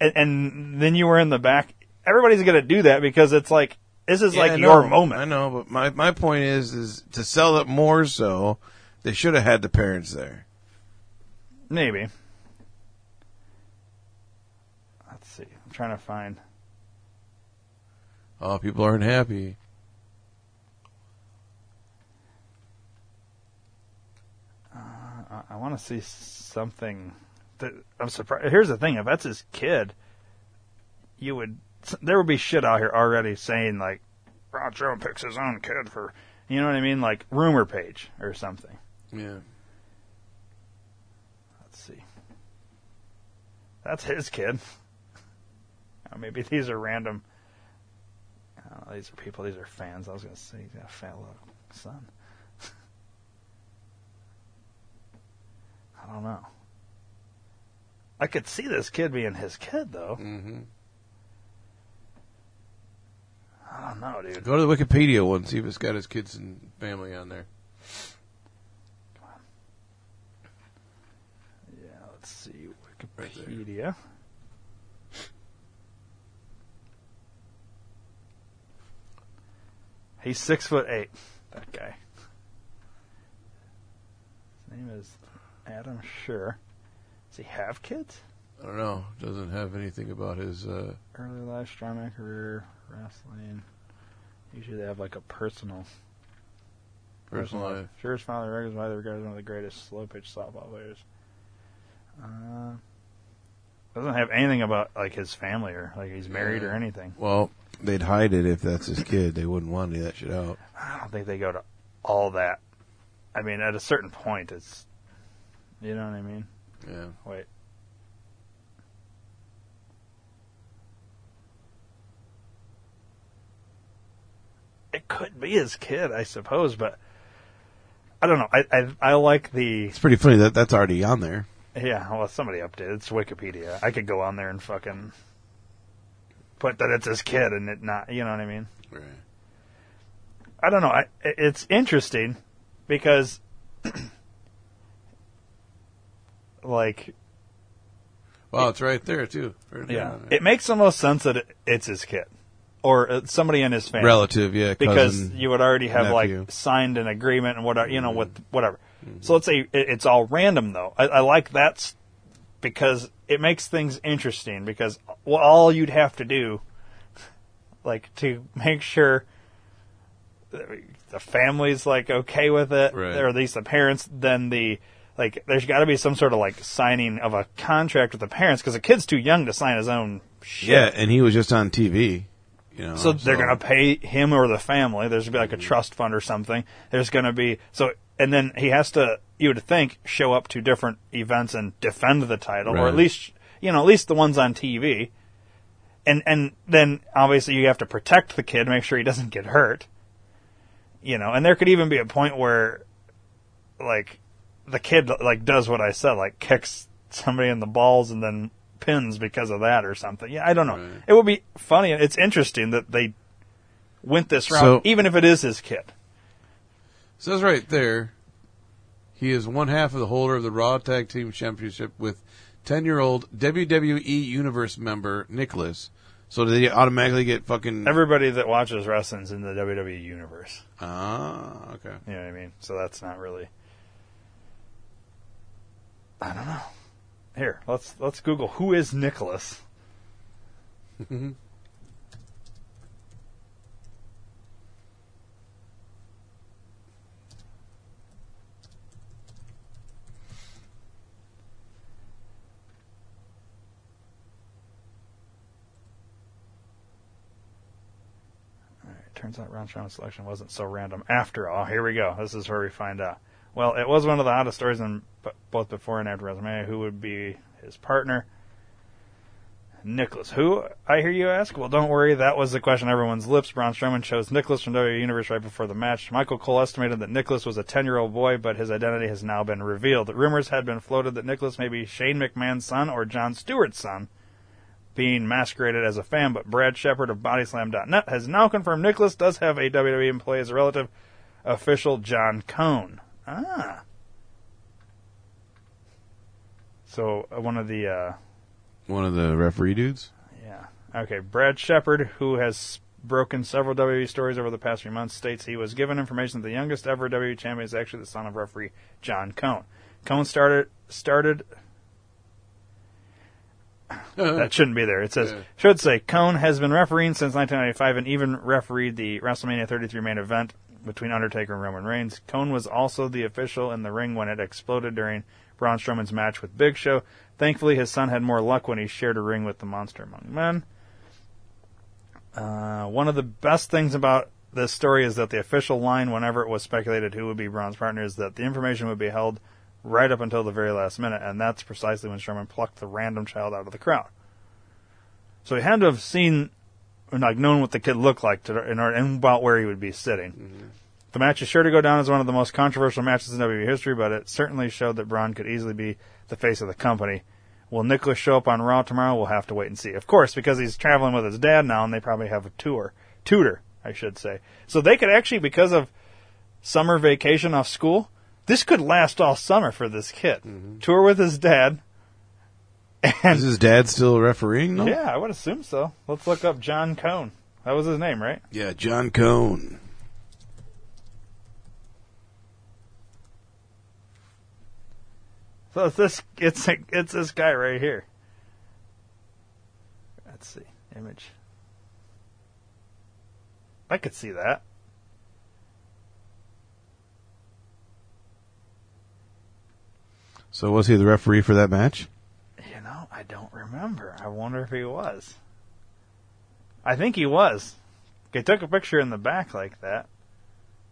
and, and then you were in the back. Everybody's going to do that because it's like this is Yeah, like your know, moment. I know, but my my point is is to sell it more so. They should have had the parents there. Maybe. Let's see. I'm trying to find. Oh, people aren't happy. I, I want to see something. That, I'm surprised. Here's the thing: if that's his kid, you would. There would be shit out here already saying like, Strowman picks his own kid for. You know what I mean? Like rumor page or something. Yeah. Let's see. That's his kid. Maybe these are random. I don't know, these are people. These are fans. I was going to say he's got a fat little son. I don't know. I could see this kid being his kid, though. Mm-hmm. I don't know, dude. Go to the Wikipedia one, see if it's got his kids and family on there. Yeah, let's see. Right. Wikipedia. He's six foot eight. That guy. His name is Adam Scherr. Does he have kids? I don't know. Doesn't have anything about his. Uh, Early life, strongman career, wrestling. Usually they have like a personal. Personal life. Scherr's father records why they regarded as one of the greatest slow pitch softball players. Uh, doesn't have anything about like his family or like he's married or anything. well, they'd hide it if that's his kid. They wouldn't want any of that shit out. I don't think they go to all that. I mean, at a certain point, it's. You know what I mean? Yeah. Wait. It could be his kid, I suppose, but I don't know. I I, I like the It's pretty funny that that's already on there. yeah. Well, somebody updated. It's Wikipedia. I could go on there and fucking put that it's his kid and it not. You know what I mean? Right. I don't know. I, it's interesting because, like, Well, it's right there too. Right yeah, there. it makes the most sense that it, it's his kid or uh, somebody in his family, relative, yeah, because cousin, you would already have nephew. Mm-hmm. like signed an agreement and whatever, you know, with whatever. So let's say it, it's all random though. I, I like that because it makes things interesting because all you'd have to do, like, to make sure the family's like okay with it, Right. or at least the parents, then the like, there's got to be some sort of like signing of a contract with the parents because the kid's too young to sign his own shit. yeah, and he was just on TV. You know, So they're going to pay him or the family. There's going to be like a mm-hmm. trust fund or something. There's going to be so, and then he has to. You would think show up to different events and defend the title, or at least you know at least the ones on TV. And and then obviously you have to protect the kid, make sure he doesn't get hurt. You know, and there could even be a point where, like, the kid like does what I said, like kicks somebody in the balls and then pins because of that or something. Yeah, I don't know. Right. It would be funny. It's interesting that they went this route, So- even if it is his kid. says right there. He is one half of the holder of the Raw Tag Team Championship with ten-year-old WWE Universe member Nicholas. So did he automatically get fucking? Everybody that watches wrestling's in the WWE universe. ah, okay. You know what I mean? So that's not really. I don't know. Here, let's let's Google who is Nicholas. Mm-hmm. turns out round robin selection wasn't so random after all. Here we go. This is where we find out. Well, it was one of the hottest stories in both before and after WrestleMania. Who would be his partner? Nicholas. Who, I hear you ask? Well, don't worry. That was the question on everyone's lips. Braun Strowman chose Nicholas from WWE Universe right before the match. Michael Cole estimated that Nicholas was a 10 year old boy, but his identity has now been revealed. Rumors had been floated that Nicholas may be Shane McMahon's son or John Stewart's son, being masqueraded as a fan, but Brad Shepard of Bodyslam.net has now confirmed Nicholas does have a WWE employee as a relative, official John Cone. Ah. So, uh, one of the. Uh, One of the referee dudes. yeah. Okay. Brad Shepard, who has broken several WWE stories over the past few months, states he was given information that the youngest ever WWE champion is actually the son of referee John Cone. Cone started started. that shouldn't be there. It says should say Cone has been refereeing since 1995 and even refereed the WrestleMania 33 main event between Undertaker and Roman Reigns. Cone was also the official in the ring when it exploded during Braun Strowman's match with Big Show. Thankfully, his son had more luck when he shared a ring with the Monster Among Men. Uh, one of the best things about this story is that the official line, whenever it was speculated who would be Braun's partner, is that the information would be held right up until the very last minute, and that's precisely when Sherman plucked the random child out of the crowd. So he had to have seen, like known what the kid looked like to, in order, and about where he would be sitting. Mm-hmm. The match is sure to go down as one of the most controversial matches in WWE history, but it certainly showed that Braun could easily be the face of the company. Will Nicholas show up on Raw tomorrow? We'll have to wait and see. Of course, because he's traveling with his dad now, and they probably have a tour, tutor, I should say. So they could actually, because of summer vacation off school, this could last all summer for this kid. Mm-hmm. Tour with his dad. Is his dad still refereeing? No? Yeah, I would assume so. Let's look up John Cone. That was his name, right? Yeah, John Cone. So it's this it's it's this guy right here. Let's see. Image. I could see that. So was he the referee for that match? I don't remember. I wonder if he was. I think he was. They took a picture in the back like that.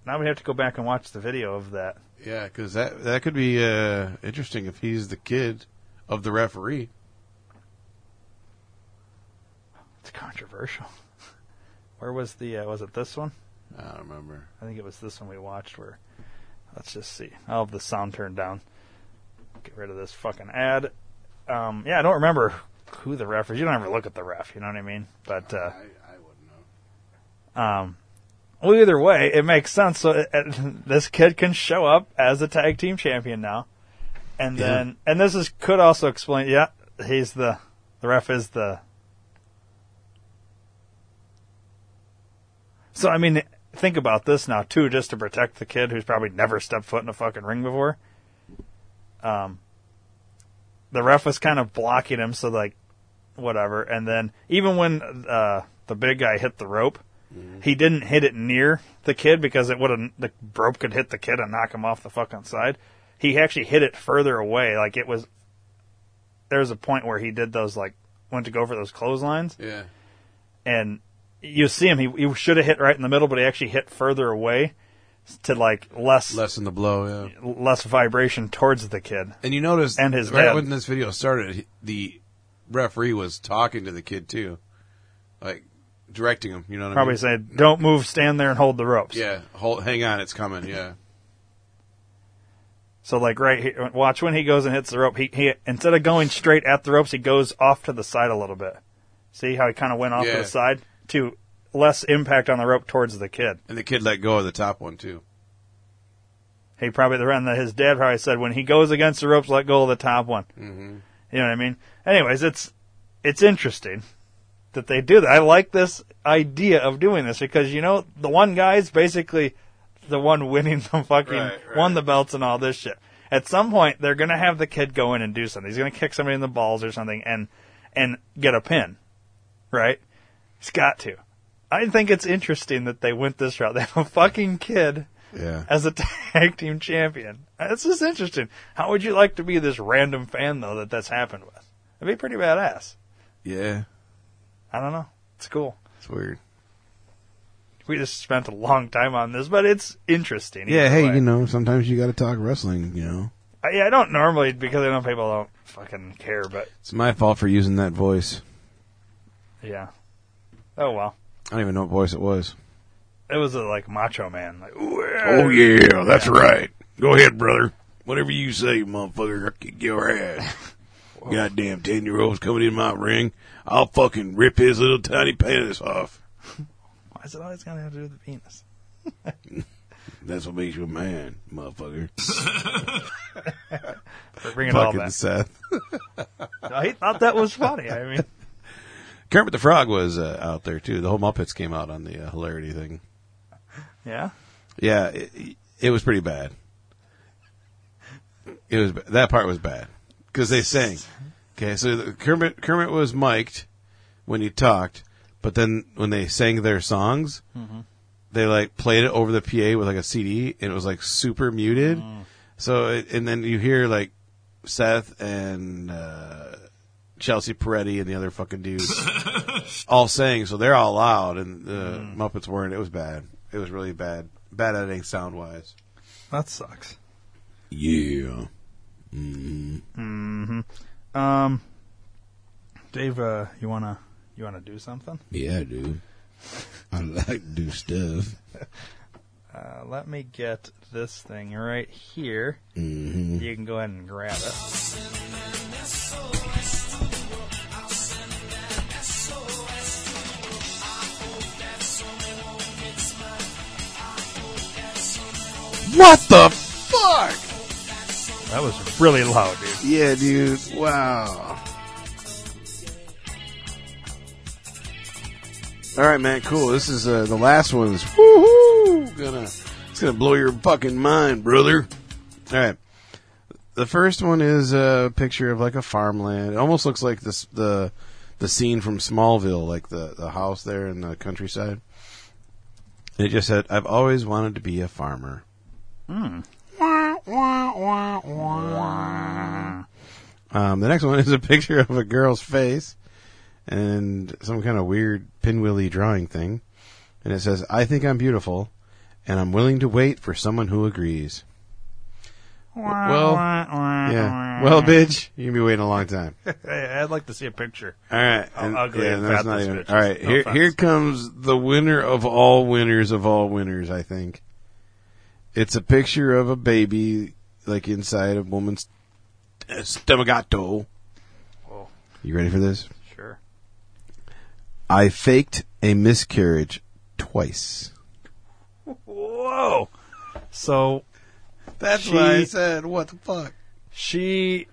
Now we have to go back and watch the video of that. Yeah, because that that could be uh, interesting if he's the kid of the referee. It's controversial. Where was the? Uh, was it this one? I don't remember. I think it was this one we watched. Where, let's just see. I'll have the sound turned down. Get rid of this fucking ad. Um, yeah, I don't remember who the ref is. You don't ever look at the ref. You know what I mean? But uh, I, I wouldn't know. um, well, either way, it makes sense. So it, it- this kid can show up as a tag team champion now, and Yeah. then and this is could also explain. Yeah, he's the the ref is the. So I mean, think about this now too, just to protect the kid who's probably never stepped foot in a fucking ring before. Um, the ref was kind of blocking him, so like, whatever. And then even when uh, the big guy hit the rope, he didn't hit it near the kid because it would have the rope could hit the kid and knock him off the fucking side. He actually hit it further away, like it was. There was a point where he did those like went to go for those clotheslines, Yeah. and you see him. He, he should have hit right in the middle, but he actually hit further away to like less Lessen the blow, yeah. less vibration towards the kid. And you notice And his right dad. when this video started, the referee was talking to the kid too, like directing him. You know what Probably I mean? Probably said, "Don't move, stand there and hold the ropes." Yeah, hold, hang on, it's coming. Yeah, So like right here, watch when he goes and hits the rope. He he instead of going straight at the ropes, he goes off to the side a little bit. See how he kind of went off to the side to less impact on the rope towards the kid. and the kid let go of the top one too. He probably the run that his dad probably said when he goes against the ropes, let go of the top one. Mm-hmm. You know what I mean? Anyways, it's it's interesting that they do that. I like this idea of doing this because you know the one guy's basically the one winning the fucking Right, right. won the belts and all this shit. At some point, they're gonna have the kid go in and do something. He's gonna kick somebody in the balls or something and and get a pin, right? He's got to. I think it's interesting that they went this route. They have a fucking kid Yeah, as a tag team champion. It's just interesting. How would you like to be this random fan though that that's happened with? It'd be pretty badass. yeah, I don't know. It's cool. it's weird. we just spent a long time on this, but it's interesting. Yeah, hey, way. you know, sometimes you got to talk wrestling. You know, I, yeah, I don't normally because I know people don't fucking care, but it's my fault for using that voice. yeah. Oh well, I don't even know what voice it was. it was a, like Macho Man. Like, "Ooh, Oh yeah, that's right. Go ahead, brother. Whatever you say, motherfucker, I'll kick your ass. Goddamn ten year olds coming in my ring. I'll fucking rip his little tiny penis off. Why is it always gonna have to do with the penis? That's what makes you a man, motherfucker. For bringing it all Fucking back. Seth. I thought that was funny. I mean, Kermit the Frog was uh, out there too. The whole Muppets came out on the uh, hilarity thing. yeah. Yeah, it, it was pretty bad. It was that part was bad because they sang. Okay, so the, Kermit Kermit was mic'd when he talked, but then when they sang their songs, they like played it over the PA with like a CD, and it was like super muted. So it, and then you hear like Seth and uh, Chelsea Peretti and the other fucking dudes all saying, so they're all loud, and the Muppets weren't. It was bad. It was really bad. Bad editing sound wise. That sucks. Yeah. Mm. Mm hmm. Um, Dave, uh, you wanna you wanna do something? Yeah, I do. I like to do stuff. Uh, let me get this thing right here. Mm-hmm. You can go ahead and grab it. What the fuck? That was really loud, dude. Yeah, dude. Wow. All right, man. Cool. This is uh, the last one's woohoo. Gonna it's gonna blow your fucking mind, brother. All right. The first one is a picture of like a farmland. It almost looks like this the the scene from Smallville, like the the house there in the countryside. And it just said, "I've always wanted to be a farmer." Um, the next one is a picture of a girl's face and some kind of weird pinwheely drawing thing. And it says, I think I'm beautiful, and I'm willing to wait for someone who agrees. Well, yeah. Well, bitch, you can be waiting a long time. Hey, I'd like to see a picture. All right. How and- ugly yeah, and that's fat not this even- bitch all is. right. No here, offense. here comes the winner of all winners of all winners, I think. It's a picture of a baby, like inside a woman's uh, stomachato. Whoa. You ready for this? Sure. I faked a miscarriage twice. Whoa. So That's She- why I said, what the fuck? she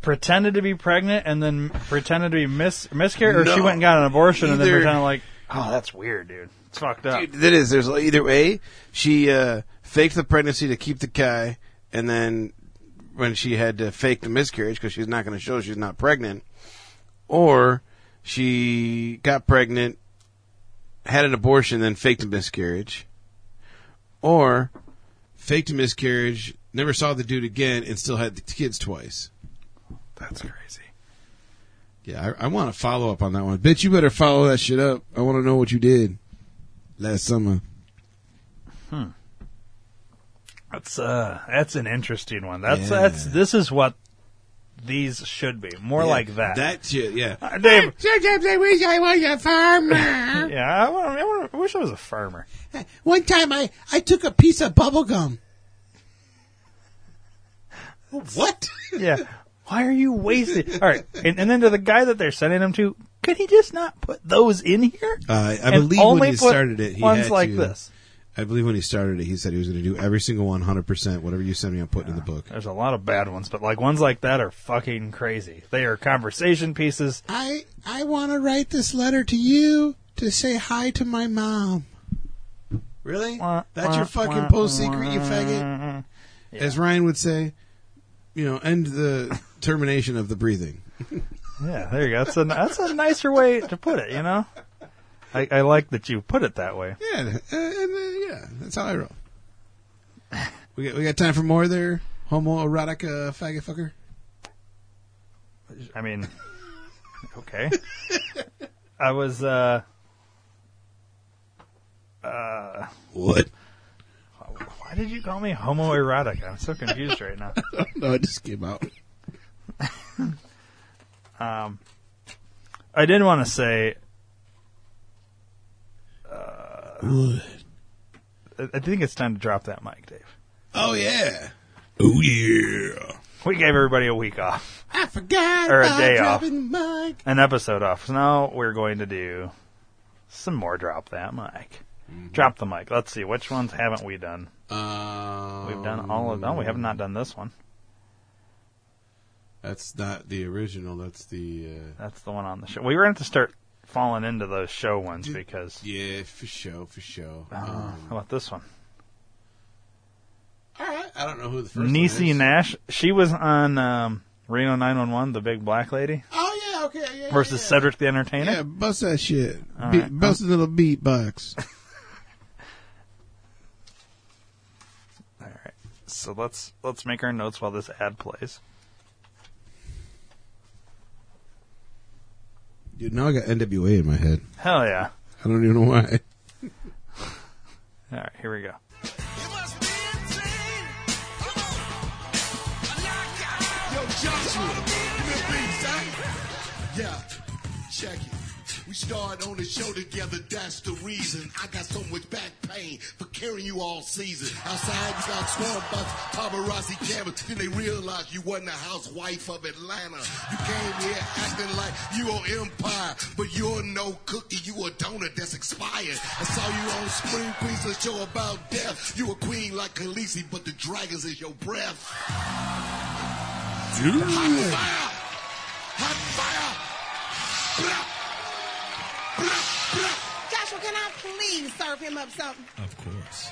pretended to be pregnant and then pretended to be mis- miscarried, or she went and got an abortion and then pretended like, oh, that's weird, dude. It's fucked up. Dude, that is. There's either way. She uh, faked the pregnancy to keep the guy, and then when she had to fake the miscarriage because she's not going to show she's not pregnant, or she got pregnant, had an abortion, then faked a miscarriage, or faked a miscarriage, never saw the dude again, and still had the kids twice. That's crazy. Yeah, I, I want to follow up on that one. Bitch, you better follow that shit up. I want to know what you did last summer. Hmm. That's uh, that's an interesting one. That's Yeah. that's this is what these should be more like that. That shit, yeah. Uh, Dave, Sometimes I wish I was a farmer. yeah, I, want, I, want, I wish I was a farmer. One time I, I took a piece of bubble gum. What? Yeah. Why are you wasting? All right, and, and then to the guy that they're sending them to, could he just not put those in here? Uh, I And believe when he put started it, he ones had like to- this. I believe when he started it, he said he was going to do every single one, hundred percent. Whatever you send me, I'm putting in the book. There's a lot of bad ones, but like ones like that are fucking crazy. They are conversation pieces. I I want to write this letter to you to say hi to my mom. Really? Wah, That's your fucking post secret, you faggot. As Ryan would say, you know, end the termination of the breathing. Yeah, there you go. That's a that's a nicer way to put it. You know, I, I like that you put it that way. Yeah, and, and, uh, yeah, that's how I roll. We got we got time for more there, homoerotic uh, faggot fucker. I mean, okay. I was uh Uh, What? why did you call me homoerotic? I'm so confused right now. no, it just came out. Um, I did want to say, What? I I think it's time to drop that mic, Dave. Oh yeah. Oh yeah. We gave everybody a week off, I forgot Or a about day off. the mic. an episode off. So now we're going to do some more drop that mic. Drop the mic. Let's see which ones haven't we done. Um, We've done all of them. We have not done this one. That's not the original. That's the. Uh, That's the one on the show. We were going to start falling into those show ones because. yeah, for sure, for sure. Uh, Um, how about this one? all right. I don't know who the first one Niecy. Nash. She was on um, Reno 911, the big black lady, Oh yeah, okay, yeah. yeah, versus yeah. Cedric the Entertainer. Yeah, bust that shit. All Beat, right. Bust a little beatbox. All right. So let's let's make our notes while this ad plays. Dude, now I got NWA in my head. Hell yeah! I don't even know why. All right, here we go. Yo, Joshua, give me a beat, son. Yeah, check it. We started on the show together, that's the reason. I got so much back pain for carrying you all season. Outside, you got swarmed by paparazzi cameras. Then they realized you wasn't a housewife of Atlanta. You came here acting like you on Empire, but you're no cookie, you a donut that's expired. I saw you on Scream Queens, a show about death. You a queen like Khaleesi, but the dragons is your breath. Hot fire! Hot fire! Blah! Please serve him up something? Of course.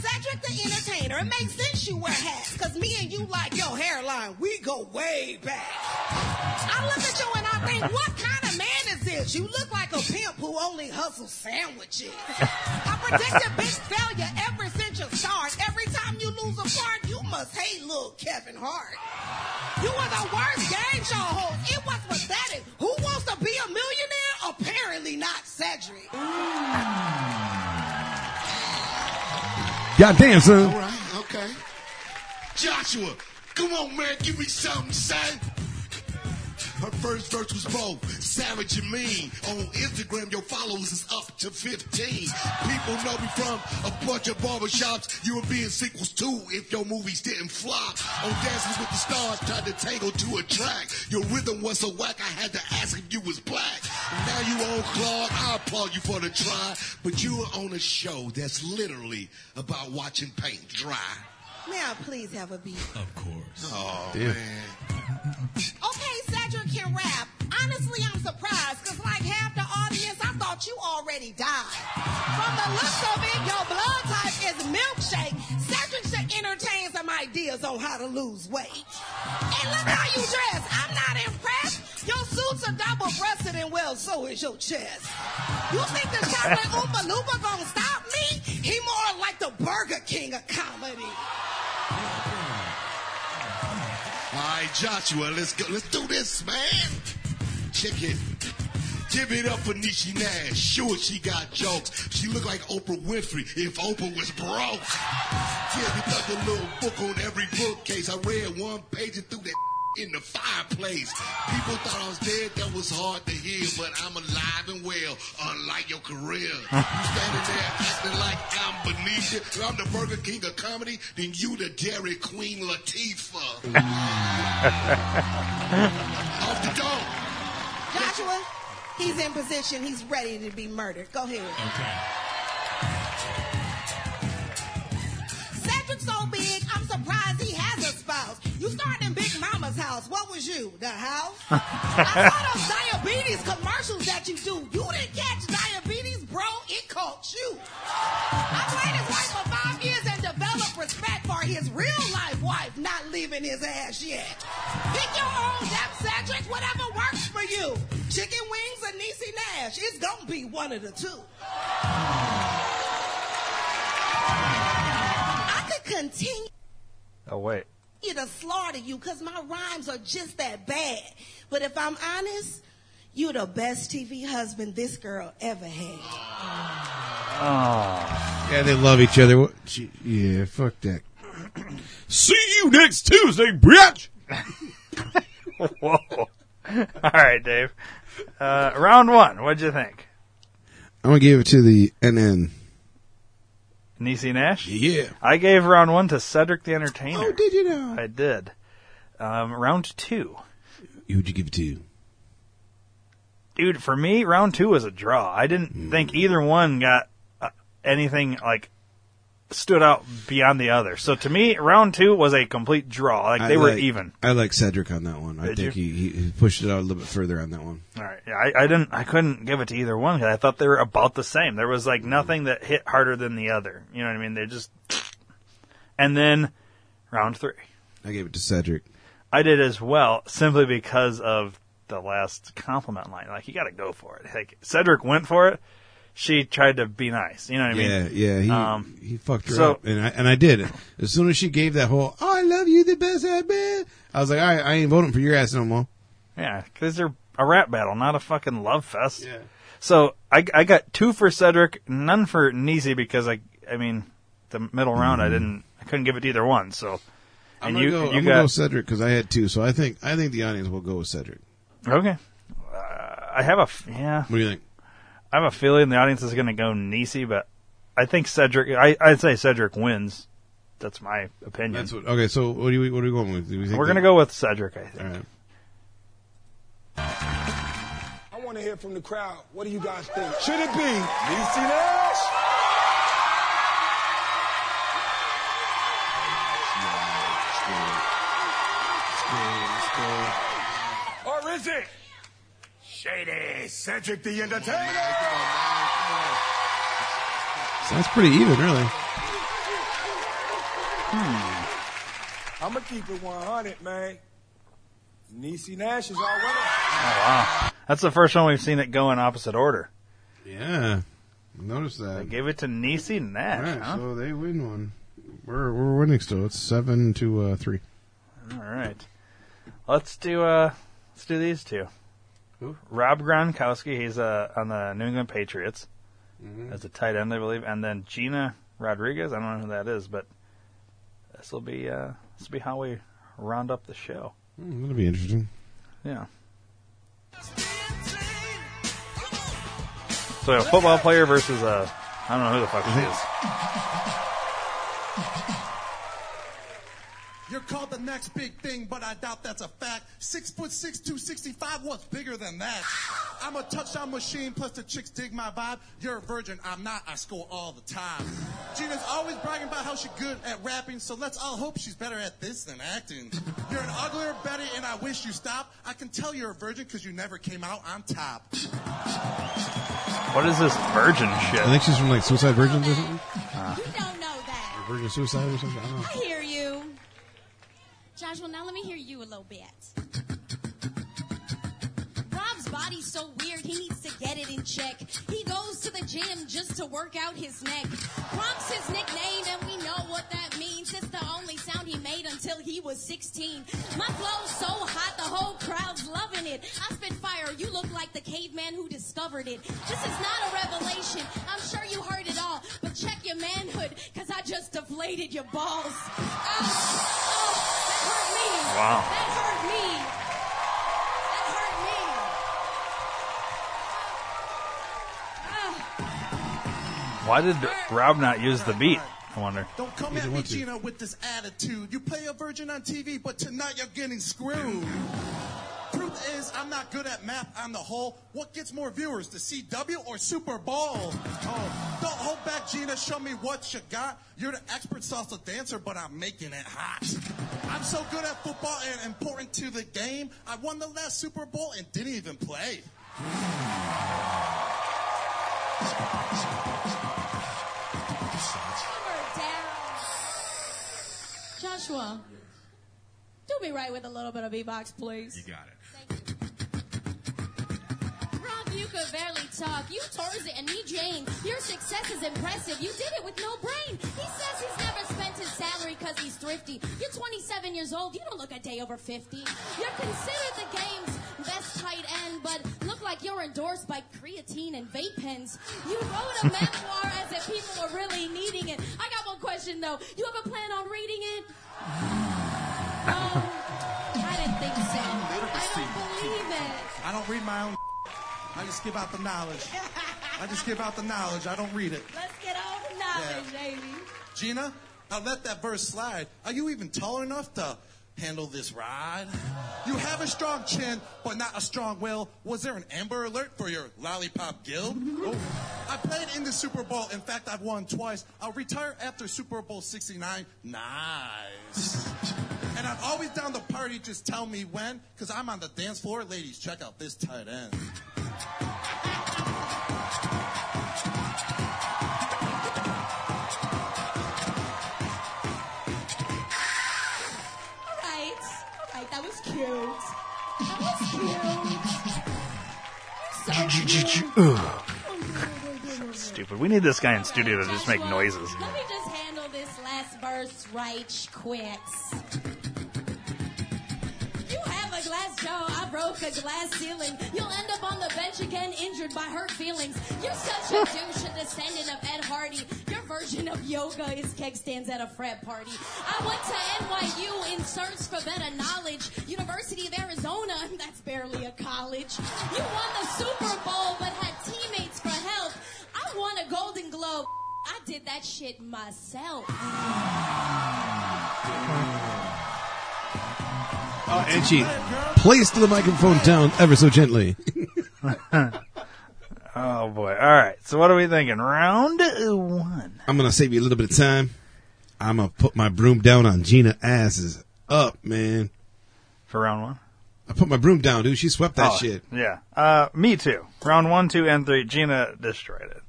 Cedric the Entertainer, it makes sense you wear hats, cause me and you like your hairline, we go way back. I look at you and I think, what kind of man is this? You look like a pimp who only hustles sandwiches. I predicted big failure ever since you start. Every time you lose a part, you must hate little Kevin Hart. You were the worst game show host. It was pathetic. Who wants to be a millionaire? Apparently not Cedric. Goddamn, son. All right, okay. Joshua, come on, man, give me something, son. Her first verse was both savage and mean. On Instagram, your followers is up to 15. People know me from a bunch of barbershops. European sequels too, if your movies didn't flop. On Dances with the Stars, tried to tangle to a track. Your rhythm was so whack, I had to ask if you was black. Now you on Claws, I applaud you for the try. But you are on a show that's literally about watching paint dry. May I please have a beat? Of course. Oh, Damn. man. Okay, Cedric can rap. Honestly, I'm surprised, because like half the audience, I thought you already died. From the looks of it, your blood type is milkshake. Cedric should entertain some ideas on how to lose weight. And look how you dress. I'm not impressed. Your suits are double breasted and well, so is your chest. You think the chocolate Oompa Loompa gonna stop me? He more like the Burger King of comedy. All right, Joshua, let's go. Let's do this, man. Check it. Give it up for Niecy Nash. Sure, she got jokes. She look like Oprah Winfrey if Oprah was broke. Yeah, we got the little book on every bookcase. I read one page and threw that in the fireplace. People thought I was dead. That was hard to hear, but I'm alive and well, unlike your career. You standing there acting like I'm beneath you. I'm the Burger King of comedy, then you the Dairy Queen Latifah. Off the dome. Joshua, he's in position. He's ready to be murdered. Go ahead. Okay. Cedric's so big, I'm surprised he has a spouse. You started in Big Mama's house. What was you? The house? I saw those diabetes commercials that you do. You didn't catch diabetes, bro. It caught you. I played his wife for five years and developed respect for his real life wife not leaving his ass yet. Pick your own depth, Cedric. Whatever works for you. Chicken wings or Niecy Nash. It's gonna be one of the two. I could continue Oh wait, to slaughter you because my rhymes are just that bad. But if I'm honest, you're the best TV husband this girl ever had. Oh. Yeah, they love each other. What- gee, Yeah, fuck that. See you next Tuesday, bitch. Whoa. All right, Dave. Uh, round one. What'd you think? I'm gonna give it to the NN. Niecy Nash? Yeah. I gave round one to Cedric the Entertainer. Oh, did you know? I did. Um, round two. Who'd you give it to? Dude, for me, round two was a draw. I didn't Hmm. think either one got uh, anything like stood out beyond the other. So to me, round two was a complete draw. Like they I were like- even. I like Cedric on that one. I think he, he pushed it out a little bit further on that one. All right. Yeah, I, I didn't. I couldn't give it to either one because I thought they were about the same. There was like mm-hmm. nothing that hit harder than the other. You know what I mean? They just. And then, round three. I gave it to Cedric. I did as well, simply because of the last compliment line. Like you got to go for it. Like Cedric went for it. She tried to be nice. You know what I mean? yeah, yeah, he Um, he fucked her so- up, and I and I did. As soon as she gave that whole "Oh, I love you, the best I've been," I was like, I, I ain't voting for your ass no more. Yeah, because they're a rap battle, not a fucking love fest. Yeah. So I, I got two for Cedric, none for Neezy because I I mean the middle round I didn't I couldn't give it to either one. So I'm and you go, you I'm got go Cedric because I had two, so I think I think the audience will go with Cedric. okay. Uh, I have a yeah. What do you think? I have a feeling the audience is going to go Niecy, but I think Cedric. I, I'd say Cedric wins. That's my opinion. That's what. Okay, so what do we what are we going with? Do We We're going to go with Cedric. I think. All right. I want to hear from the crowd. What do you guys think? Should it be Niecy Nash? Or is it Shady Cedric the Entertainer? Sounds pretty even, really. I'm going to keep it 100, man. Niecy Nash is our winner. Oh wow, that's the first one we've seen it go in opposite order. Yeah, notice that. They gave it to Niecy Nash. right, huh? so they win one. We're we're winning still. It's seven to uh, three. All right, let's do uh let's do these two. Who? Rob Gronkowski, he's uh on the New England Patriots Mm-hmm. as a tight end, I believe, and then Gina Rodriguez. I don't know who that is, but this will be uh this will be how we round up the show. Hmm, that'll be interesting. Yeah. So a football player versus a I don't know who the fuck she is. You're called the next big thing, but I doubt that's a fact. Six foot six, two sixty five. What's bigger than that? I'm a touchdown machine, plus the chicks dig my vibe. You're a virgin, I'm not. I score all the time. Gina's always bragging about how she's good at rapping, so let's all hope she's better at this than acting. You're an uglier Betty, and I wish you stopped. I can tell you're a virgin because you never came out on top. What is this virgin shit? I think she's from like Suicide Virgins or something. You don't know that. Virgin Suicide or something. I don't know. I hear you. Joshua, now let me hear you a little bit. Rob's body's so weird, he needs to get it in check. He goes to the gym just to work out his neck. Gronk's his nickname, and we know what that means. It's the only sound he made until he was 16. My flow's so hot, the whole crowd's loving it. I spit fire, you look like the caveman who discovered it. This is not a revelation, I'm sure you heard it all. But check your manhood, cause I just deflated your balls. Oh, oh. Wow. That hurt me. That hurt me. Why did Rob not use the beat? I wonder. Don't come at me, Gina, with this attitude. You play a virgin on TV, but tonight you're getting screwed. Truth is, I'm not good at math on the whole. What gets more viewers, the CW or Super Bowl? Oh, don't hold back, Gina. Show me what you got. You're the expert salsa dancer, but I'm making it hot. I'm so good at football and important to the game. I won the last Super Bowl and didn't even play. Joshua, do me right with a little bit of beatbox, please. You got it. You could barely talk. You Tarzan and me Jane. Your success is impressive. You did it with no brain. He says he's never spent his salary because he's thrifty. You're 27 years old. You don't look a day over 50. You're considered the game's best tight end, but look like like you're endorsed by creatine and vape pens. You wrote a memoir as if people were really needing it. I got one question though. You ever plan on reading it? No, um, I didn't think so. I don't believe it. I don't read my own. I just give out the knowledge. I just give out the knowledge. I don't read it. Let's get all the knowledge, baby. Gina, I'll let that verse slide. Are you even tall enough to handle this ride? You have a strong chin, but not a strong will. Was there an Amber Alert for your Lollipop Guild? Oh. I played in the Super Bowl. In fact, I've won twice. I'll retire after Super Bowl 69. Nice. And I'm always down to party. Just tell me when, because I'm on the dance floor. Ladies, check out this tight end. All right, all right, that was cute. That was cute. You're so cute. Stupid. We need this guy in studio to just make noises. Let me just handle this last verse right quick. Broke a glass ceiling. You'll end up on the bench again, injured by hurt feelings. You're such a douche, a descendant of Ed Hardy. Your version of yoga is keg stands at a frat party. I went to NYU in search for better knowledge. University of Arizona, that's barely a college. You won the Super Bowl, but had teammates for help. I won a Golden Globe. I did that shit myself. Oh, and she placed the microphone down ever so gently. Oh boy. All right. So what are we thinking? Round one. I'm gonna save you a little bit of time. I'm gonna put my broom down on Gina asses up, man. For round one? I put my broom down, dude. She swept that Oh, shit. Yeah. Uh, me too. Round one, two, and three. Gina destroyed it.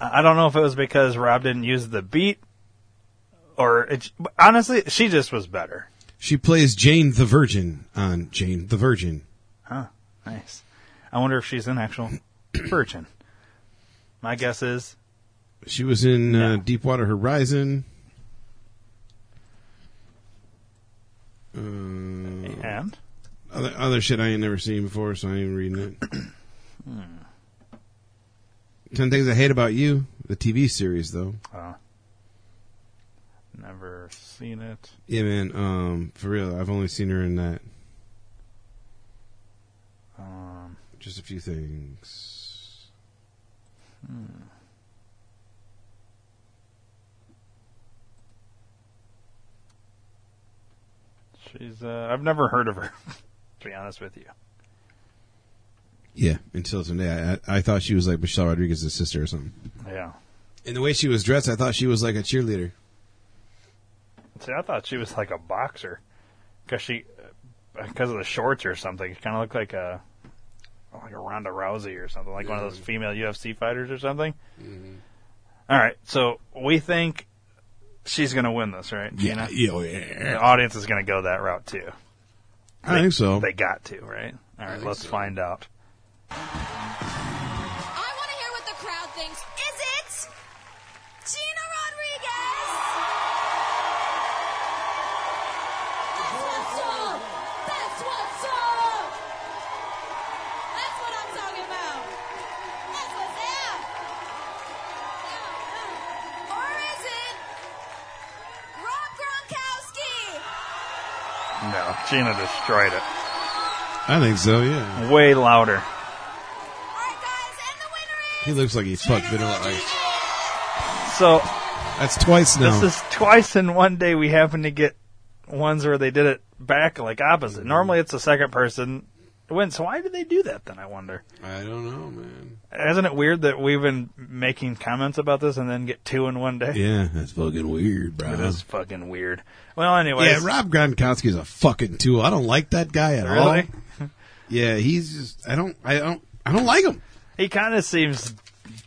I don't know if it was because Rob didn't use the beat, or it, honestly, she just was better. She plays Jane the Virgin on Jane the Virgin. Huh. Nice. I wonder if she's an actual virgin. My guess is She was in uh, Deepwater Horizon. Uh, and other other shit I ain't never seen before, so I ain't reading it. Hmm. Ten Things I Hate About You, the TV series, though. uh, never seen it. Yeah, man. Um, for real, I've only seen her in that. Um, Just a few things. hmm. She's. Uh, I've never heard of her. to be honest with you. Yeah, until today, I, I thought she was like Michelle Rodriguez's sister or something. Yeah. And the way she was dressed, I thought she was like a cheerleader. See, I thought she was like a boxer because she, because of the shorts or something. She kind of looked like a, like a Ronda Rousey or something, like one of those mm-hmm. female UFC fighters or something. Mm-hmm. All right, so we think she's going to win this, right? Yeah, Gina? yeah, oh, yeah. The audience is going to go that route too. I think so. They got to, right? All right, let's so. find out. Gina destroyed it. I think so. Yeah. Way louder. He looks like he fucked Vanilla Ice. So That's twice now. This is twice in one day we happen to get ones where they did it back like opposite. Normally it's the second person wins. So why did they do that then, I wonder? I don't know, man. Isn't it weird that we've been making comments about this and then get two in one day? Yeah, that's fucking weird, bro. It is fucking weird. Well, anyway. Yeah, Rob Gronkowski is a fucking tool. I don't like that guy at all. Yeah, he's just. I don't. I don't. I don't like him. He kind of seems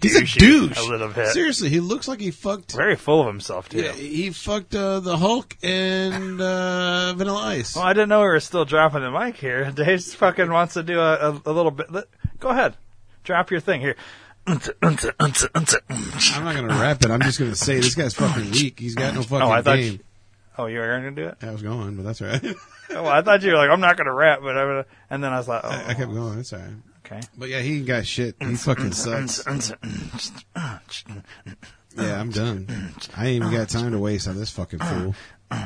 He's a douche. a little bit. Seriously, he looks like he fucked. Very full of himself too. Yeah, he fucked uh, the Hulk and uh, Vanilla Ice. Well, I didn't know we were still dropping the mic here. Dave fucking wants to do a, a, a little bit. Go ahead, drop your thing here. I'm not gonna rap it. I'm just gonna say this guy's fucking weak. He's got no fucking Oh, I thought game. you- Oh, you going to do it? I was going, but that's all right. Oh, I thought you were like, I'm not going to rap, but I'm gonna, and then I was like, oh, I, I kept going. That's all right. Okay. But yeah, he ain't got shit. He fucking sucks. Yeah, I'm done. I ain't even got time to waste on this fucking fool.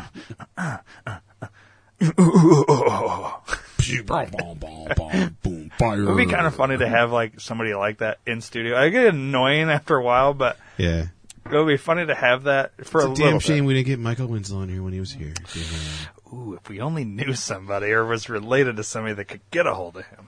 Boom, fire. It would be kind of funny to have like somebody like that in studio. I get annoying after a while, but Yeah. it would be funny to have that for It's a, a little damn bit. shame we didn't get Michael Winslow in here when he was here. Ooh, if we only knew somebody or was related to somebody that could get a hold of him.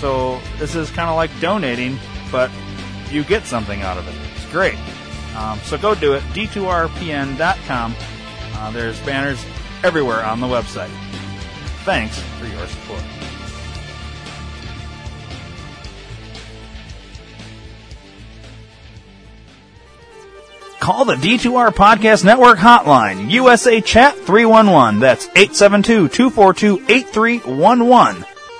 So this is kind of like donating, but you get something out of it. It's great. Um, so go do it. D2RPN.com. Uh, there's banners everywhere on the website. Thanks for your support. Call the D2R Podcast Network hotline, USA Chat 311. That's 872-242-8311.